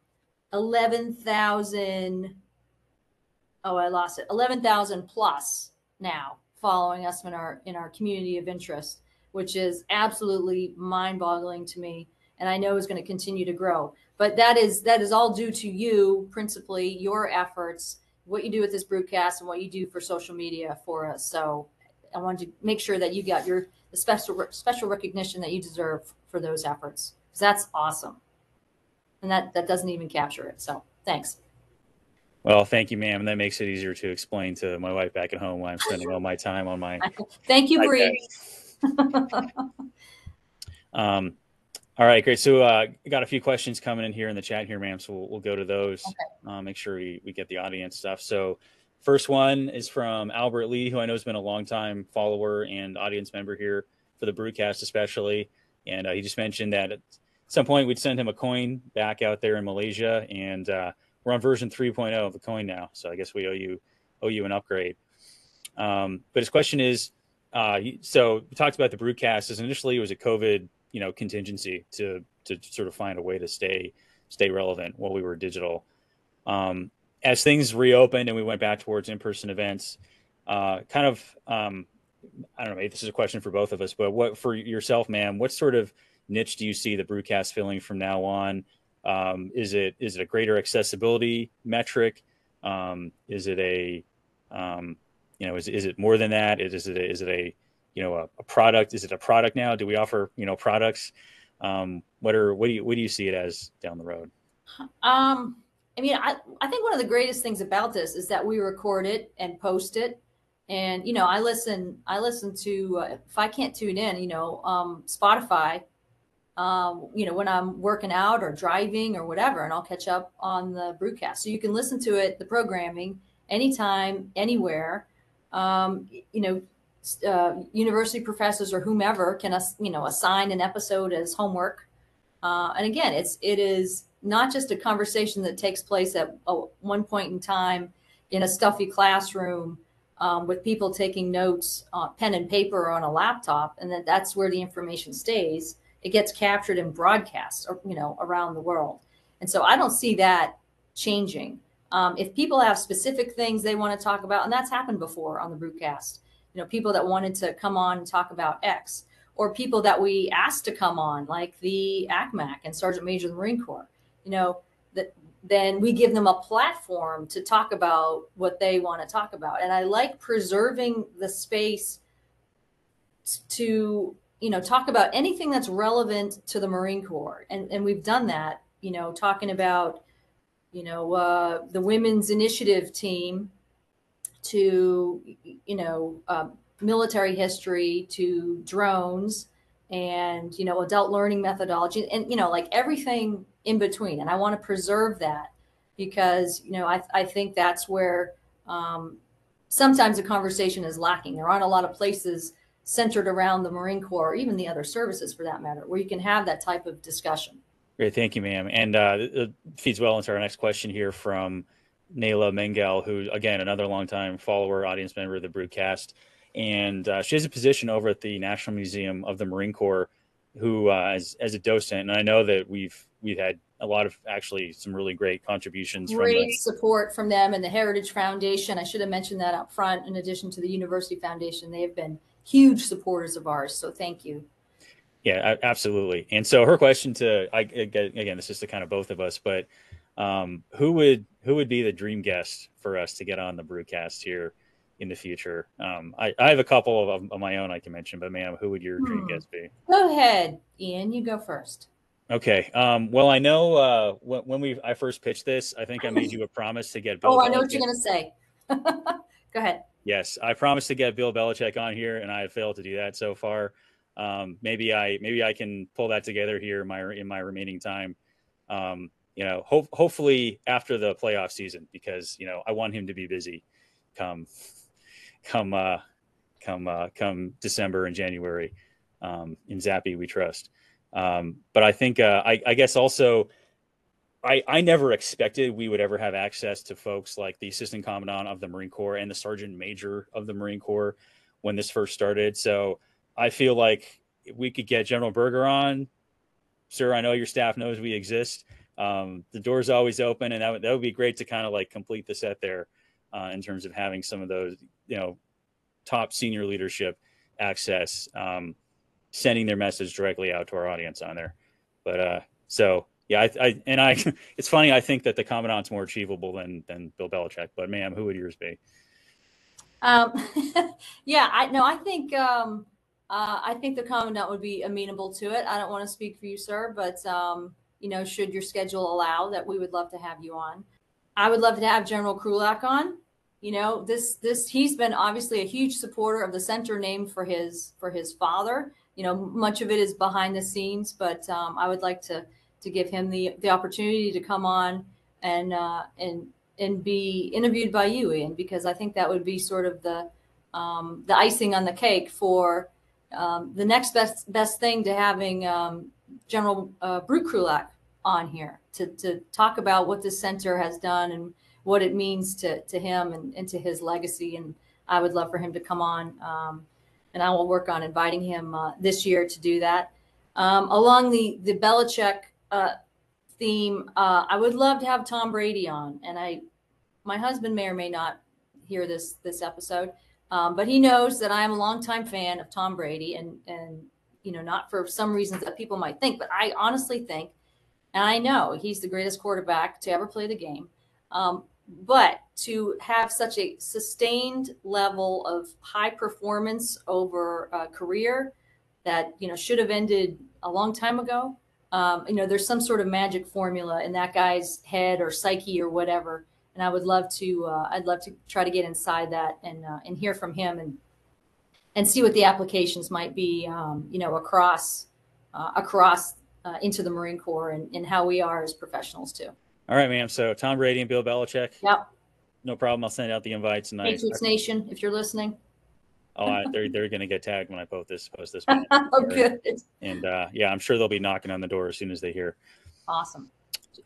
11,000. Oh, I lost it. 11,000 plus now following us in our in our community of interest, which is absolutely mind-boggling to me, and I know is going to continue to grow. But that is that is all due to you, principally your efforts, what you do with this broadcast, and what you do for social media for us. So I wanted to make sure that you got your the special special recognition that you deserve for those efforts because that's awesome, and that that doesn't even capture it. So thanks. Well, thank you, ma'am. And that makes it easier to explain to my wife back at home why I'm spending all my time on my. <laughs> Thank you, Bree. <laughs> um, all right, great. So, uh, got a few questions coming in here in the chat here, ma'am. So we'll, we'll go to those. Okay. Uh, make sure we, we get the audience stuff. So, first one is from Albert Lee, who I know has been a long time follower and audience member here for the broadcast, especially. And uh, he just mentioned that at some point we'd send him a coin back out there in Malaysia, and uh, we're on version 3.0 of the coin now, so I guess we owe you owe you an upgrade. Um, but his question is, uh, so we talked about the broadcast as initially it was a COVID, you know, contingency to to sort of find a way to stay stay relevant while we were digital. Um, as things reopened and we went back towards in-person events, uh, kind of, um, I don't know, maybe this is a question for both of us, but what for yourself, ma'am, what sort of niche do you see the broadcast filling from now on? Um, is it is it a greater accessibility metric? Um, is it a um, you know is, is it more than that? Is, is it a, is it a you know a, a, product? Is it a product now? Do we offer you know products? Um, what are what do you what do you see it as down the road? Um, I mean, I, I think one of the greatest things about this is that we record it and post it. And, you know, I listen, I listen to, uh, if I can't tune in, you know, um, Spotify, um, you know, when I'm working out or driving or whatever, and I'll catch up on the broadcast. So you can listen to it, the programming, anytime, anywhere. Um, you know, uh, university professors or whomever can, you know, assign an episode as homework. Uh, and again, it's it is not just a conversation that takes place at a, one point in time in a stuffy classroom um, with people taking notes on pen and paper or on a laptop, and that that's where the information stays it gets captured and broadcast, you know, around the world. And so I don't see that changing. Um, if people have specific things they want to talk about, and that's happened before on the broadcast, you know, people that wanted to come on and talk about X, or people that we asked to come on, like the ACMAC and Sergeant Major of the Marine Corps, you know, that then we give them a platform to talk about what they want to talk about. And I like preserving the space to you know, talk about anything that's relevant to the Marine Corps. And, and we've done that, you know, talking about, you know, uh, the women's initiative team to, you know, uh, military history to drones and, you know, adult learning methodology and, you know, like everything in between. And I want to preserve that because, you know, I, I think that's where um, sometimes the conversation is lacking. There aren't a lot of places centered around the Marine Corps, or even the other services for that matter, where you can have that type of discussion. Great, thank you, ma'am. And uh, it feeds well into our next question here from Nayla Mengel, who again another longtime follower, audience member of the broadcast, and uh, she has a position over at the National Museum of the Marine Corps, who uh, as as a docent, and I know that we've we've had a lot of actually some really great contributions. Great from support from them and the Heritage Foundation. I should have mentioned that up front. In addition to the University Foundation, they have been huge supporters of ours. So thank you. Yeah, absolutely. And so her question to I, again, this is the kind of both of us, but um, who would who would be the dream guest for us to get on the broadcast here in the future? Um, I, I have a couple of, of, my own I can mention, but ma'am, who would your hmm. dream guest be? Go ahead, Ian. You go first. Okay. Um, well, I know uh, when, when, we I first pitched this, I think I made you a <laughs> promise to get. Bill oh, I know what you're going to say. <laughs> go ahead. Yes, I promised to get Bill Belichick on here, and I have failed to do that so far. Um, maybe I maybe I can pull that together here in my in my remaining time. Um, you know, ho- hopefully after the playoff season, because you know I want him to be busy come come uh, come uh, come December and January. Um, in Zappe, we trust. Um, but I think uh, I, I guess also I, I never expected we would ever have access to folks like the assistant commandant of the Marine Corps and the sergeant major of the Marine Corps when this first started. So I feel like we could get General Berger on, sir. I know your staff knows we exist. Um, the door's always open, and that would, that would be great to kind of like complete the set there uh, in terms of having some of those, you know, top senior leadership access, um, sending their message directly out to our audience on there. But uh, so yeah, I, I, and I, <laughs> it's funny. I think that the commandant's more achievable than than Bill Belichick. But ma'am, who would yours be? Um, <laughs> yeah, I no, I think um, uh, I think the commandant would be amenable to it. I don't want to speak for you, sir, but um, you know, should your schedule allow that, we would love to have you on. I would love to have General Krulak on. You know, this this he's been obviously a huge supporter of the center named for his for his father. You know, much of it is behind the scenes, but um, I would like to to give him the the opportunity to come on and uh, and and be interviewed by you, Ian, because I think that would be sort of the um, the icing on the cake for um, the next best best thing to having um, General uh, Brute Krulak on here to to talk about what the center has done and what it means to to him and, and to his legacy. And I would love for him to come on, um, and I will work on inviting him uh, this year to do that. Um, along the the Belichick uh, theme, uh, I would love to have Tom Brady on, and I, my husband may or may not hear this this episode, um, but he knows that I am a longtime fan of Tom Brady, and and you know not for some reasons that people might think, but I honestly think, and I know he's the greatest quarterback to ever play the game. Um, but to have such a sustained level of high performance over a career that you know should have ended a long time ago um, you know, there's some sort of magic formula in that guy's head or psyche or whatever. And I would love to, uh, I'd love to try to get inside that and uh, and hear from him and and see what the applications might be, um, you know, across uh, across uh, into the Marine Corps and, and how we are as professionals too. All right, ma'am. So Tom Brady and Bill Belichick. Yep. No problem. I'll send out the invites and Patriots Nation, if you're listening. Oh, I, they're they're going to get tagged when I post this post this. <laughs> oh, good. And uh, yeah, I'm sure they'll be knocking on the door as soon as they hear. Awesome.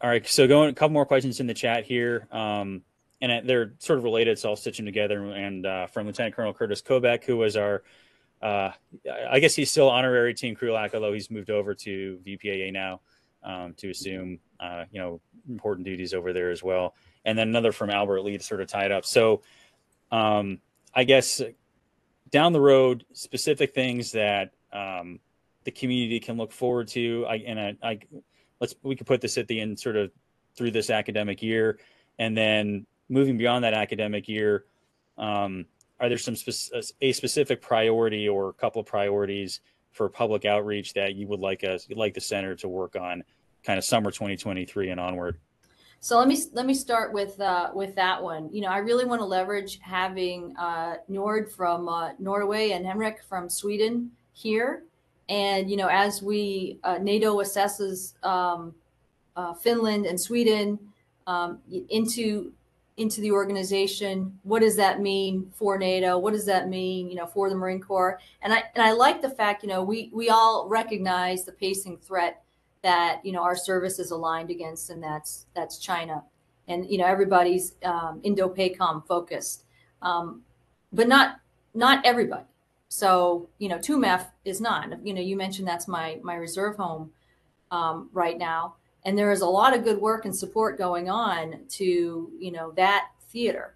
All right, so going a couple more questions in the chat here, um, and they're sort of related, so I'll stitch them together. And uh, from Lieutenant Colonel Curtis Kobeck, who was our, uh, I guess he's still honorary Team Krulak, although he's moved over to VPAA now um, to assume uh, you know important duties over there as well. And then another from Albert Lee to sort of tie it up. So um, I guess down the road, specific things that um, the community can look forward to. I and I, I, let's we could put this at the end, sort of through this academic year, and then moving beyond that academic year. Um, are there some spe- a specific priority or a couple of priorities for public outreach that you would like us like the center to work on, kind of summer 2023 and onward? So let me let me start with uh, with that one. You know, I really want to leverage having uh, Nord from uh, Norway and Henrik from Sweden here, and you know, as we uh, NATO assesses um, uh, Finland and Sweden um, into into the organization, what does that mean for NATO? What does that mean, you know, for the Marine Corps? And I and I like the fact, you know, we we all recognize the pacing threat that you know our service is aligned against, and that's that's China, and you know everybody's um, Indo-PACOM focused, um, but not not everybody. So you know, II MEF is not. You know, you mentioned that's my my reserve home um, right now, and there is a lot of good work and support going on to you know that theater.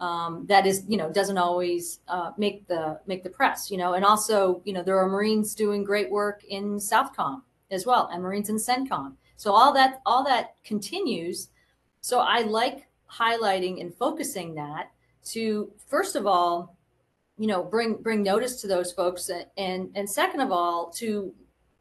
Um, that is, you know, doesn't always uh, make the make the press, you know, and also, you know, there are Marines doing great work in Southcom as well, and Marines and CENTCOM. So all that all that continues. So I like highlighting and focusing that to first of all, you know, bring bring notice to those folks, and and second of all, to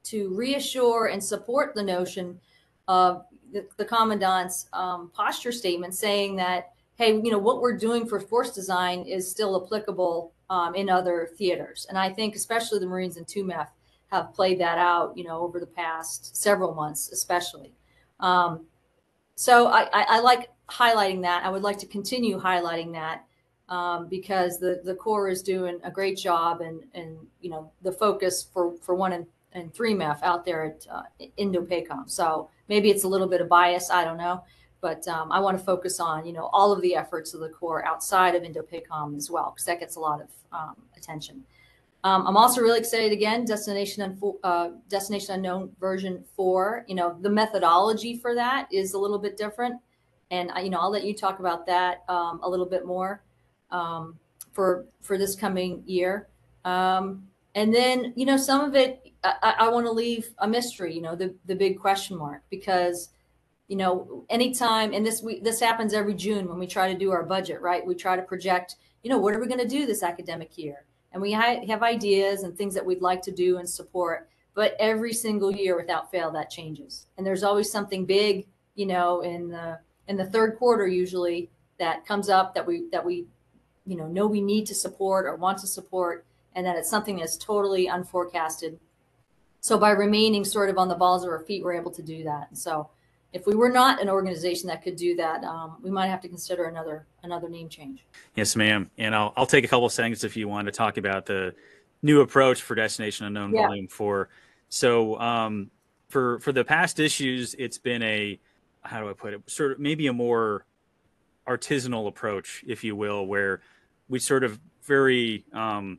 to reassure and support the notion of the, the commandant's um, posture statement saying that hey, you know, what we're doing for force design is still applicable um, in other theaters, and I think especially the Marines and II MEF have played that out, you know, over the past several months, especially. Um, so I, I, I, like highlighting that. I would like to continue highlighting that um, because the the Corps is doing a great job, and and you know the focus for for one and, and three MEF out there at uh, Indo-PACOM. So maybe it's a little bit of bias, I don't know, but um, I want to focus on you know all of the efforts of the Corps outside of Indo-PACOM as well, because that gets a lot of um, attention. Um, I'm also really excited again, Destination uh, Destination Unknown version four. You know, the methodology for that is a little bit different, and you know, I'll let you talk about that um, a little bit more um, for for this coming year. Um, and then, you know, some of it I, I want to leave a mystery. You know, the the big question mark because you know anytime and this we this happens every june when we try to do our budget right we try to project you know what are we going to do this academic year and we have ideas and things that we'd like to do and support but every single year without fail that changes. And there's always something big you know in the in the third quarter usually that comes up that we that we you know know we need to support or want to support and that it's something that's totally unforecasted. So by remaining sort of on the balls of our feet we're able to do that. So if we were not an organization that could do that, um, we might have to consider another another name change. Yes, ma'am. And I'll I'll take a couple of seconds if you want to talk about the new approach for Destination Unknown yeah. Volume Four. So um, for for the past issues, it's been a how do I put it? Sort of maybe a more artisanal approach, if you will, where we sort of very um,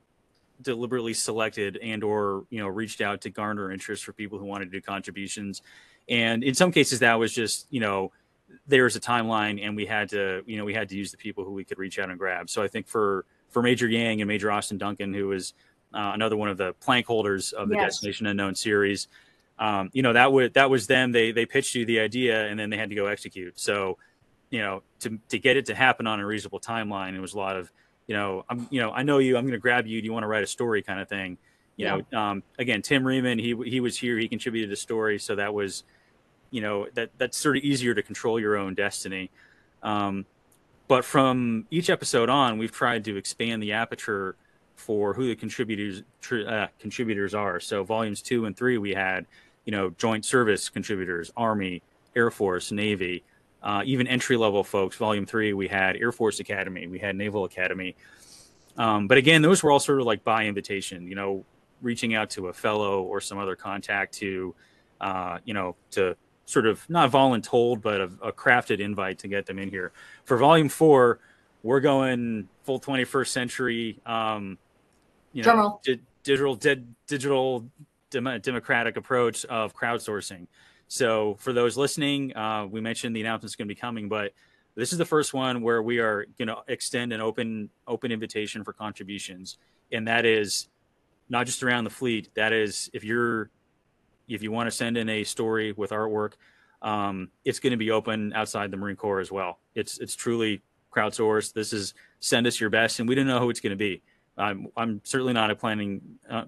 deliberately selected and or you know reached out to garner interest for people who wanted to do contributions and in some cases that was just you know there was a timeline and we had to you know we had to use the people who we could reach out and grab. So i think for for major yang and major austin duncan who was uh, another one of the plank holders of the yes. destination unknown series um, you know that would that was them. They they pitched you the idea and then they had to go execute. So you know to to get it to happen on a reasonable timeline it was a lot of you know i'm you know i know you i'm going to grab you. Do you want to write a story kind of thing you yeah. know um, again tim Riemann, he he was here he contributed a story so that was you know that that's sort of easier to control your own destiny. Um, but from each episode on we've tried to expand the aperture for who the contributors uh, contributors are. So volumes two and three we had you know joint service contributors army air force navy uh, even entry level folks. Volume three we had air force academy we had naval academy. Um, but again those were all sort of like by invitation you know reaching out to a fellow or some other contact to uh, you know to sort of not voluntold, but a, a, crafted invite to get them in here. For volume four, we're going full 21st century, um, you know, di- digital, di- digital dem- democratic approach of crowdsourcing. So for those listening, uh, we mentioned the announcement's going to be coming, but this is the first one where we are going to extend an open open invitation for contributions, and that is not just around the fleet. That is if you're if you want to send in a story with artwork, um, it's going to be open outside the Marine Corps as well. It's it's truly crowdsourced. This is send us your best, and we don't know who it's going to be. I'm I'm certainly not planning. Uh,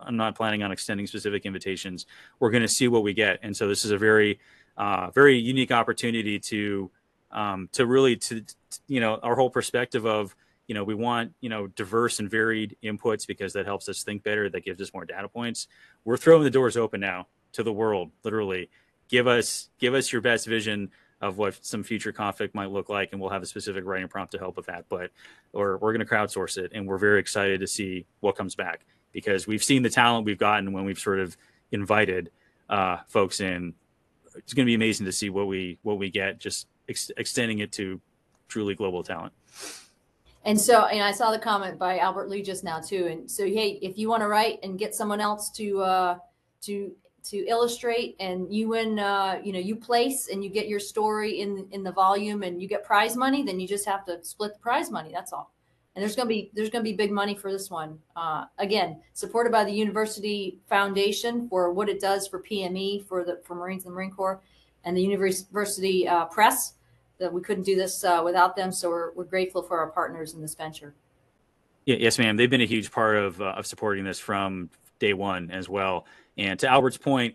I'm not planning on extending specific invitations. We're going to see what we get, and so this is a very uh, very unique opportunity to um, to really to you know our whole perspective of you know we want you know diverse and varied inputs because that helps us think better that gives us more data points. We're throwing the doors open now to the world literally. Give us give us your best vision of what some future conflict might look like and we'll have a specific writing prompt to help with that but or we're going to crowdsource it and we're very excited to see what comes back because we've seen the talent we've gotten when we've sort of invited uh, folks in. It's going to be amazing to see what we what we get just ex- extending it to truly global talent and so, and I saw the comment by Albert Lee just now too. And so, hey, if you want to write and get someone else to uh, to to illustrate, and you win, uh, you know, you place and you get your story in in the volume, and you get prize money, then you just have to split the prize money. That's all. And there's gonna be there's gonna be big money for this one. Uh, again, supported by the University Foundation for what it does for PME for the for Marines and the Marine Corps, and the University uh, Press that we couldn't do this uh, without them. So we're, we're grateful for our partners in this venture. Yeah, yes, ma'am. They've been a huge part of, uh, of supporting this from day one as well. And to Albert's point,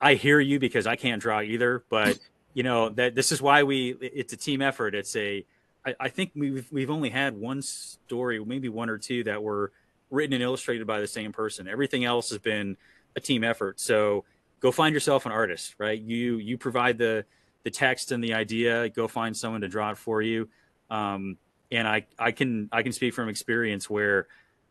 I hear you because I can't draw either, but you know that this is why we it's a team effort. It's a I, I think we've we've only had one story, maybe one or two that were written and illustrated by the same person. Everything else has been a team effort. So go find yourself an artist, right? You you provide the the text and the idea. Go find someone to draw it for you. Um, and I I can I can speak from experience where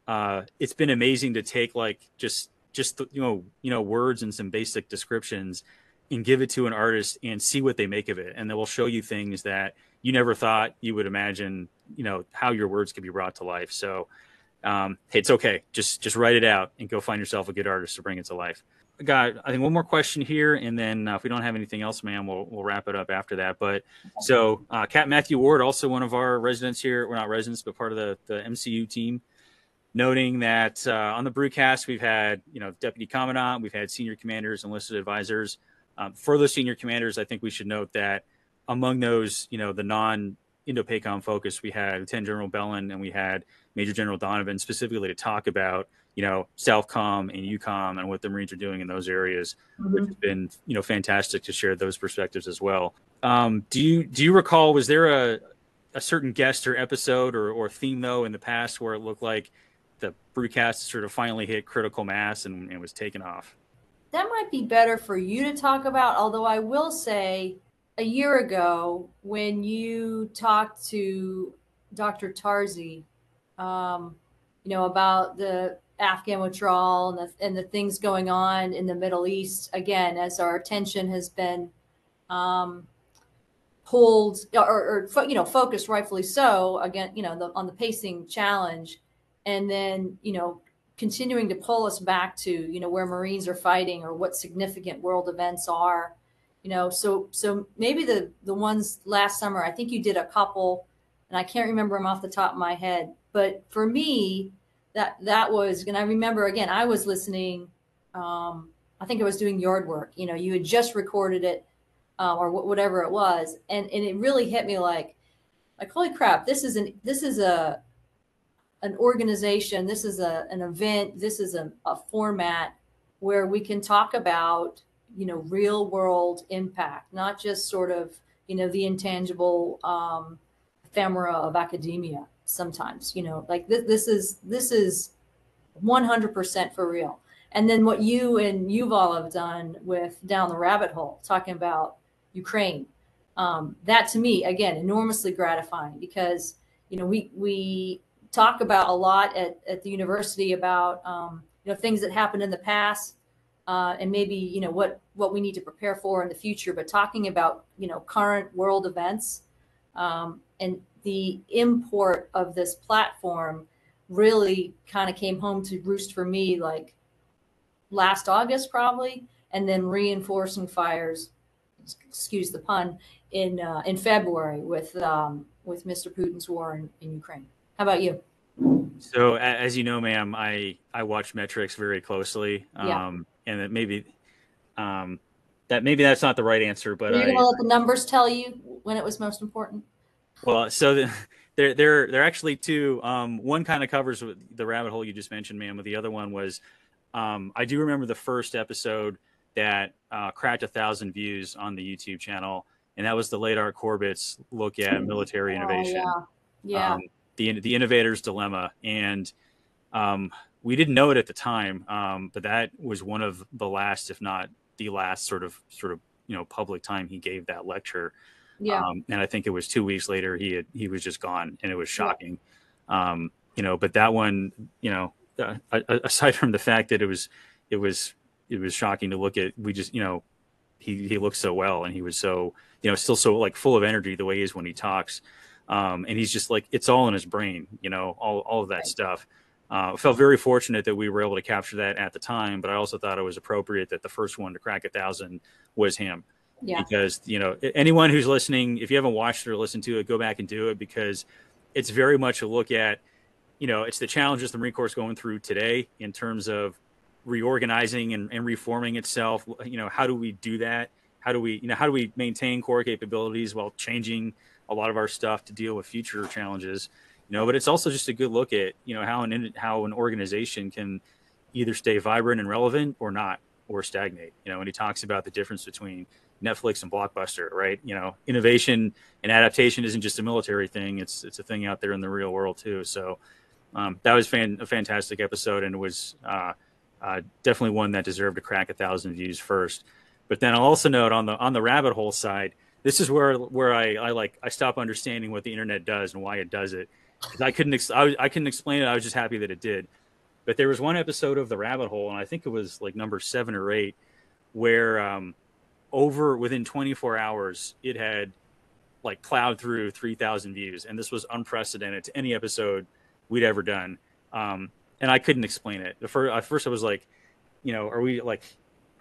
uh, it's been amazing to take like just just you know you know words and some basic descriptions and give it to an artist and see what they make of it and they will show you things that you never thought you would imagine you know how your words could be brought to life so um, hey, it's okay just just write it out and go find yourself a good artist to bring it to life got i think one more question here and then uh, if we don't have anything else ma'am we'll, we'll wrap it up after that. But so uh, cat matthew ward also one of our residents here we're not residents but part of the, the mcu team noting that uh, on the BruteCast we've had you know deputy commandant we've had senior commanders enlisted advisors. Um, for those senior commanders i think we should note that among those you know the non indo-pacom focus we had lieutenant general Bellon and we had major general donovan specifically to talk about you know southcom and EUCOM and what the marines are doing in those areas mm-hmm. which has been you know fantastic to share those perspectives as well um, do you do you recall was there a a certain guest or episode or, or theme though in the past where it looked like the BruteCast sort of finally hit critical mass and, and was taken off. That might be better for you to talk about. Although I will say, a year ago when you talked to Dr. Tarzi, um, you know about the Afghan withdrawal and the, and the things going on in the Middle East. Again, as our attention has been um, pulled or, or, you know focused rightfully so again you know the, on the pacing challenge and then you know continuing to pull us back to you know where marines are fighting or what significant world events are you know so so maybe the the ones last summer i think you did a couple and i can't remember them off the top of my head but for me that that was and i remember again i was listening um i think i was doing yard work you know you had just recorded it um, or whatever it was and and it really hit me like like holy crap this is an this is a an organization, this is a, an event, this is a, a format where we can talk about, you know, real world impact, not just sort of, you know, the intangible um, ephemera of academia sometimes, you know, like this, this is, this is 100% for real. And then what you and Yuval have done with Down the Rabbit Hole, talking about Ukraine, um, that to me, again, enormously gratifying because, you know, we, we talk about a lot at, at the university about um, you know things that happened in the past uh, and maybe you know what what we need to prepare for in the future but talking about you know current world events um, and the import of this platform really kind of came home to roost for me like last august probably and then reinforcing fires excuse the pun in uh, in february with um, with mr putin's war in, in ukraine how about you? So, as you know, ma'am, I I watch metrics very closely, yeah. um, and that maybe um, that maybe that's not the right answer, but you're gonna let the numbers tell you when it was most important. Well, so the, <laughs> there there there are actually two. Um, one kind of covers the rabbit hole you just mentioned, ma'am. But the other one was um, I do remember the first episode that uh, cracked a thousand views on the YouTube channel, and that was the late Art Corbett's look at military oh, innovation. Yeah. yeah. Um, the the innovator's dilemma, and um, we didn't know it at the time, um, but that was one of the last, if not the last, sort of sort of you know public time he gave that lecture. Yeah. Um, and I think it was two weeks later he had he was just gone, and it was shocking. Yeah. Um, you know, but that one, you know, uh, aside from the fact that it was it was it was shocking to look at, we just you know he he looked so well, and he was so you know still so like full of energy the way he is when he talks um, and he's just like it's all in his brain, you know, all all of that right. stuff. Uh, felt very fortunate that we were able to capture that at the time, but I also thought it was appropriate that the first one to crack a thousand was him. Yeah. Because you know anyone who's listening, if you haven't watched or listened to it, go back and do it because it's very much a look at, you know, it's the challenges the Marine Corps is going through today in terms of reorganizing and, and reforming itself. You know, how do we do that? How do we, you know, how do we maintain core capabilities while changing a lot of our stuff to deal with future challenges you know but it's also just a good look at you know how an how an organization can either stay vibrant and relevant or not or stagnate you know when he talks about the difference between netflix and blockbuster right you know innovation and adaptation isn't just a military thing it's it's a thing out there in the real world too so um, that was fan, a fantastic episode and it was uh, uh, definitely one that deserved to crack a thousand views first but then i'll also note on the on the rabbit hole side this is where where I, I like I stop understanding what the internet does and why it does it. I couldn't ex- I, I couldn't explain it. I was just happy that it did. But there was one episode of the Rabbit Hole, and I think it was like number seven or eight, where um, over within 24 hours it had like plowed through 3,000 views, and this was unprecedented to any episode we'd ever done. Um, and I couldn't explain it. The first, at first, I was like, you know, are we like,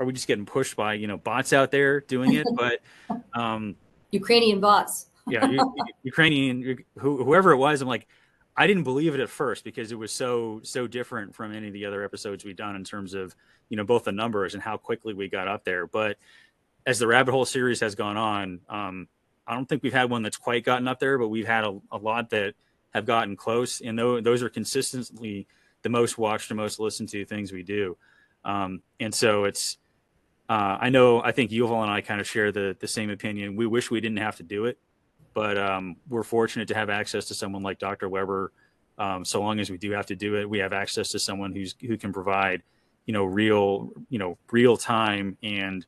are we just getting pushed by you know bots out there doing it? But <laughs> um, Ukrainian bots. yeah, U- U- Ukrainian, who, whoever it was, I'm like, I didn't believe it at first because it was so so different from any of the other episodes we've done in terms of you know both the numbers and how quickly we got up there. But as the Rabbit Hole series has gone on, um, I don't think we've had one that's quite gotten up there, but we've had a, a lot that have gotten close, and those, those are consistently the most watched and most listened to things we do. Um, and so it's, uh, I know, I think Yuval and I kind of share the the same opinion. We wish we didn't have to do it, but um, we're fortunate to have access to someone like Dr. Weber. Um, so long as we do have to do it, we have access to someone who's who can provide, you know, real, you know, real time and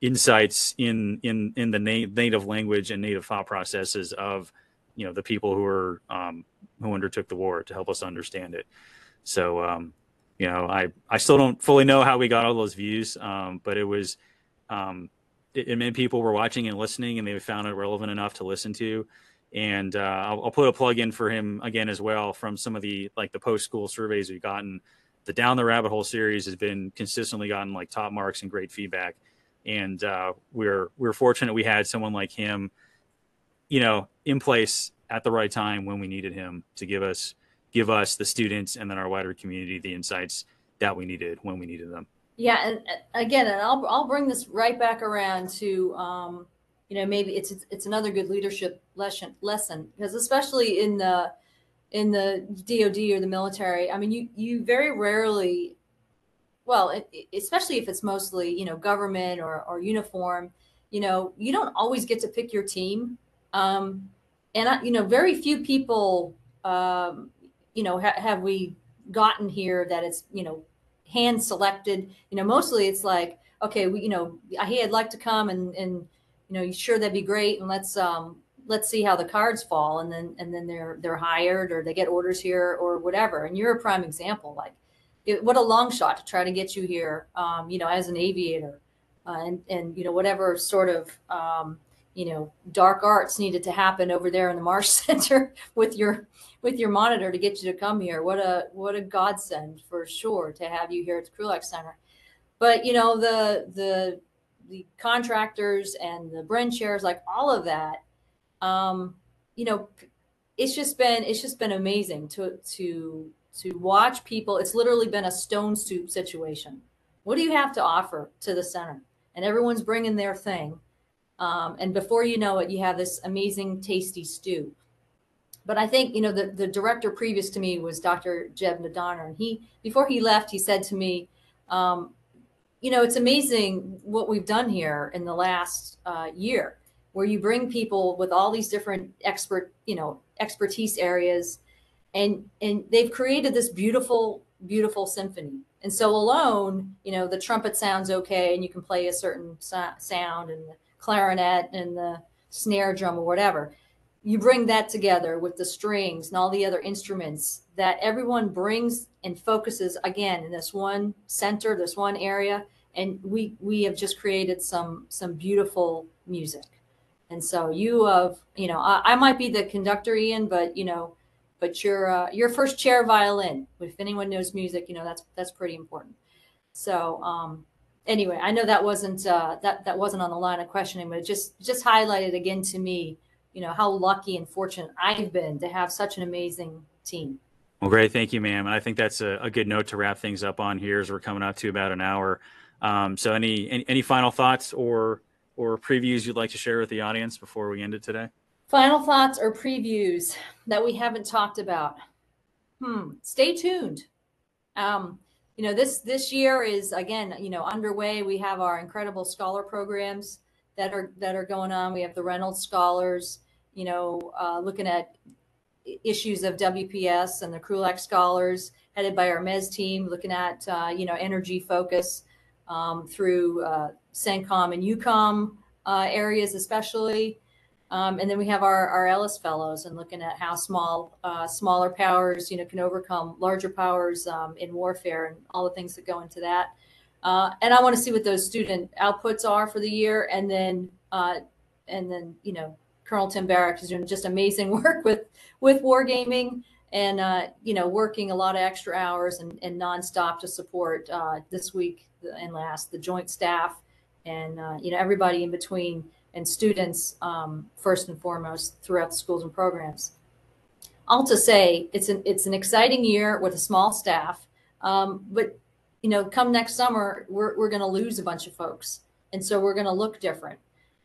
insights in in in the na- native language and native thought processes of, you know, the people who are um, who undertook the war to help us understand it. So, um, you know, I I still don't fully know how we got all those views, um, but it was. Um, it, it meant people were watching and listening and they found it relevant enough to listen to and uh, I'll, I'll put a plug in for him again as well from some of the like the post school surveys we've gotten the down the rabbit hole series has been consistently gotten like top marks and great feedback and uh, we're we're fortunate we had someone like him you know in place at the right time when we needed him to give us give us the students and then our wider community the insights that we needed when we needed them. Yeah, and again, and I'll I'll bring this right back around to um, you know maybe it's it's another good leadership lesson lesson because especially in the in the DoD or the military, I mean you you very rarely, well, it, especially if it's mostly you know government or or uniform, you know you don't always get to pick your team, um, and I, you know very few people, um, you know ha- have we gotten here that it's you know hand selected. You know, mostly it's like, okay, we, you know, hey, I'd like to come and, and, you know, sure, that'd be great. And let's, um, let's see how the cards fall. And then, and then they're, they're hired or they get orders here or whatever. And you're a prime example. Like it, what a long shot to try to get you here, um, you know, as an aviator uh, and, and, you know, whatever sort of, um, you know, dark arts needed to happen over there in the Marsh <laughs> Center with your with your monitor to get you to come here. What a what a godsend for sure to have you here at the Krulak Center. But you know the the the contractors and the Bren chairs, like all of that, um, you know, it's just been it's just been amazing to to to watch people. It's literally been a stone soup situation. What do you have to offer to the center? And everyone's bringing their thing. Um, and before you know it, you have this amazing, tasty stew but I think you know the the director previous to me was Dr. Jeb Nadaner, and he before he left, he said to me, um, "You know, it's amazing what we've done here in the last uh, year, where you bring people with all these different expert, you know, expertise areas, and and they've created this beautiful, beautiful symphony. And so alone, you know, the trumpet sounds okay, and you can play a certain so- sound, and the clarinet and the snare drum or whatever." you bring that together with the strings and all the other instruments that everyone brings and focuses again in this one center this one area and we we have just created some some beautiful music and so you have you know i, I might be the conductor ian but you know but your uh, your first chair violin if anyone knows music you know that's that's pretty important so um anyway i know that wasn't uh that that wasn't on the line of questioning but it just just highlighted again to me you know how lucky and fortunate I've been to have such an amazing team. Well, great, thank you, ma'am. And I think that's a, a good note to wrap things up on here as we're coming up to about an hour. Um, so, any, any any final thoughts or or previews you'd like to share with the audience before we end it today? Final thoughts or previews that we haven't talked about. Hmm. Stay tuned. Um, you know this this year is again you know underway. We have our incredible scholar programs that are that are going on. We have the Reynolds Scholars you know, uh, looking at issues of WPS and the Krulak Scholars, headed by our MES team, looking at, uh, you know, energy focus um, through uh, CENTCOM and EUCOM uh, areas, especially. Um, and then we have our, our Ellis Fellows and looking at how small, uh, smaller powers, you know, can overcome larger powers um, in warfare and all the things that go into that. Uh, and I want to see what those student outputs are for the year, and then, uh, and then, you know, Colonel Tim Barrick is doing just amazing <laughs> work with with wargaming and uh, you know working a lot of extra hours and, and nonstop to support uh, this week and last the joint staff and uh, you know everybody in between and students um, first and foremost throughout the schools and programs. All to say, it's an it's an exciting year with a small staff, um, but you know, come next summer, we're we're going to lose a bunch of folks, and so we're going to look different,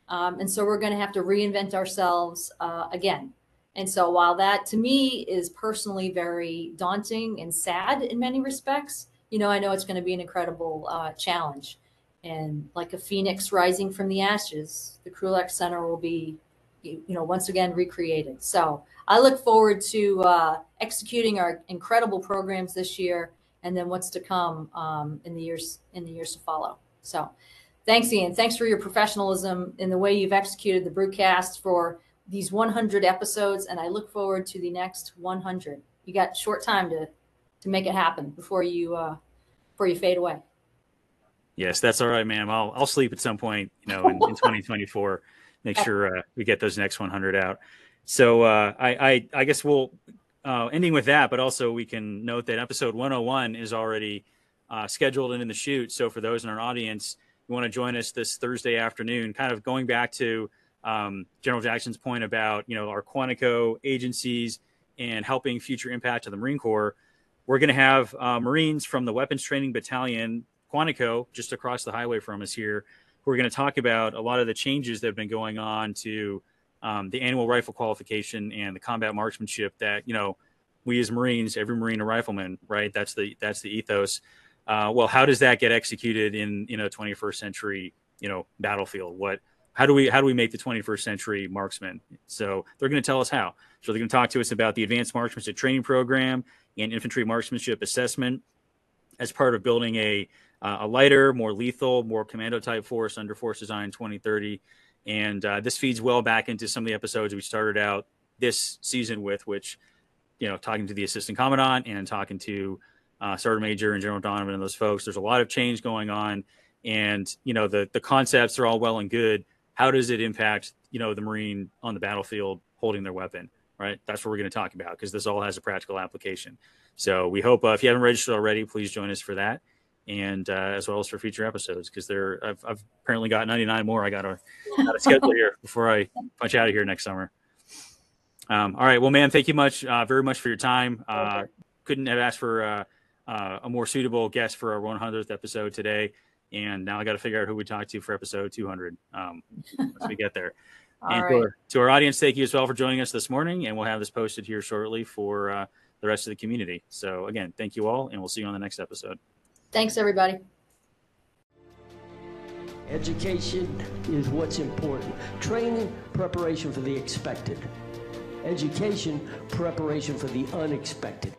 um, and so we're going to have to reinvent ourselves uh, again. And so, while that to me is personally very daunting and sad in many respects, you know, I know it's going to be an incredible uh, challenge and like a phoenix rising from the ashes, the Krulak Center will be, you know, once again recreated. So I look forward to uh, executing our incredible programs this year, and then what's to come um, in the years in the years to follow. So, thanks, Ian. Thanks for your professionalism in the way you've executed the BruteCast for these 100 episodes, and I look forward to the next 100. You got short time to to make it happen before you uh, before you fade away. Yes, that's all right, ma'am. I'll I'll sleep at some point, you know, in, in <laughs> 2024. Make sure uh, we get those next 100 out. So uh, I, I I guess we'll uh, ending with that, but also we can note that episode 101 is already uh, scheduled and in the chute. So for those in our audience who want to join us this Thursday afternoon, kind of going back to um, General Jackson's point about you know our Quantico agencies and helping future impact of the Marine Corps, we're going to have uh, Marines from the Weapons Training Battalion Quantico, just across the highway from us here, who are going to talk about a lot of the changes that have been going on to um, the annual rifle qualification and the combat marksmanship that you know we as Marines, every Marine a rifleman, right? That's the that's the ethos. Uh, well, how does that get executed in you know 21st century you know battlefield? What how do we how do we make the 21st century marksman? So they're going to tell us how. So they're going to talk to us about the advanced marksmanship training program and infantry marksmanship assessment as part of building a uh, a lighter, more lethal, more commando type force under Force Design 2030. And uh, this feeds well back into some of the episodes we started out this season with, which, you know, talking to the assistant commandant and talking to uh, Sergeant Major and General Donovan and those folks. There's a lot of change going on. And, you know, the, the concepts are all well and good. How does it impact, you know, the Marine on the battlefield holding their weapon? Right. That's what we're going to talk about because this all has a practical application. So we hope uh, if you haven't registered already, please join us for that and uh, as well as for future episodes because there I've, I've, apparently got 99 more I got to schedule here before I punch out of here next summer. Um, all right, well, man, thank you much, uh, very much for your time. Uh, couldn't have asked for uh, uh, a more suitable guest for our 100th episode today, and now I got to figure out who we talk to for episode 200 um, once we get there. <laughs> and right. to, to, our audience, thank you as well for joining us this morning, and we'll have this posted here shortly for uh, the rest of the community. So again, thank you all, and we'll see you on the next episode. Thanks, everybody. Education is what's important. Training, preparation for the expected. Education, preparation for the unexpected.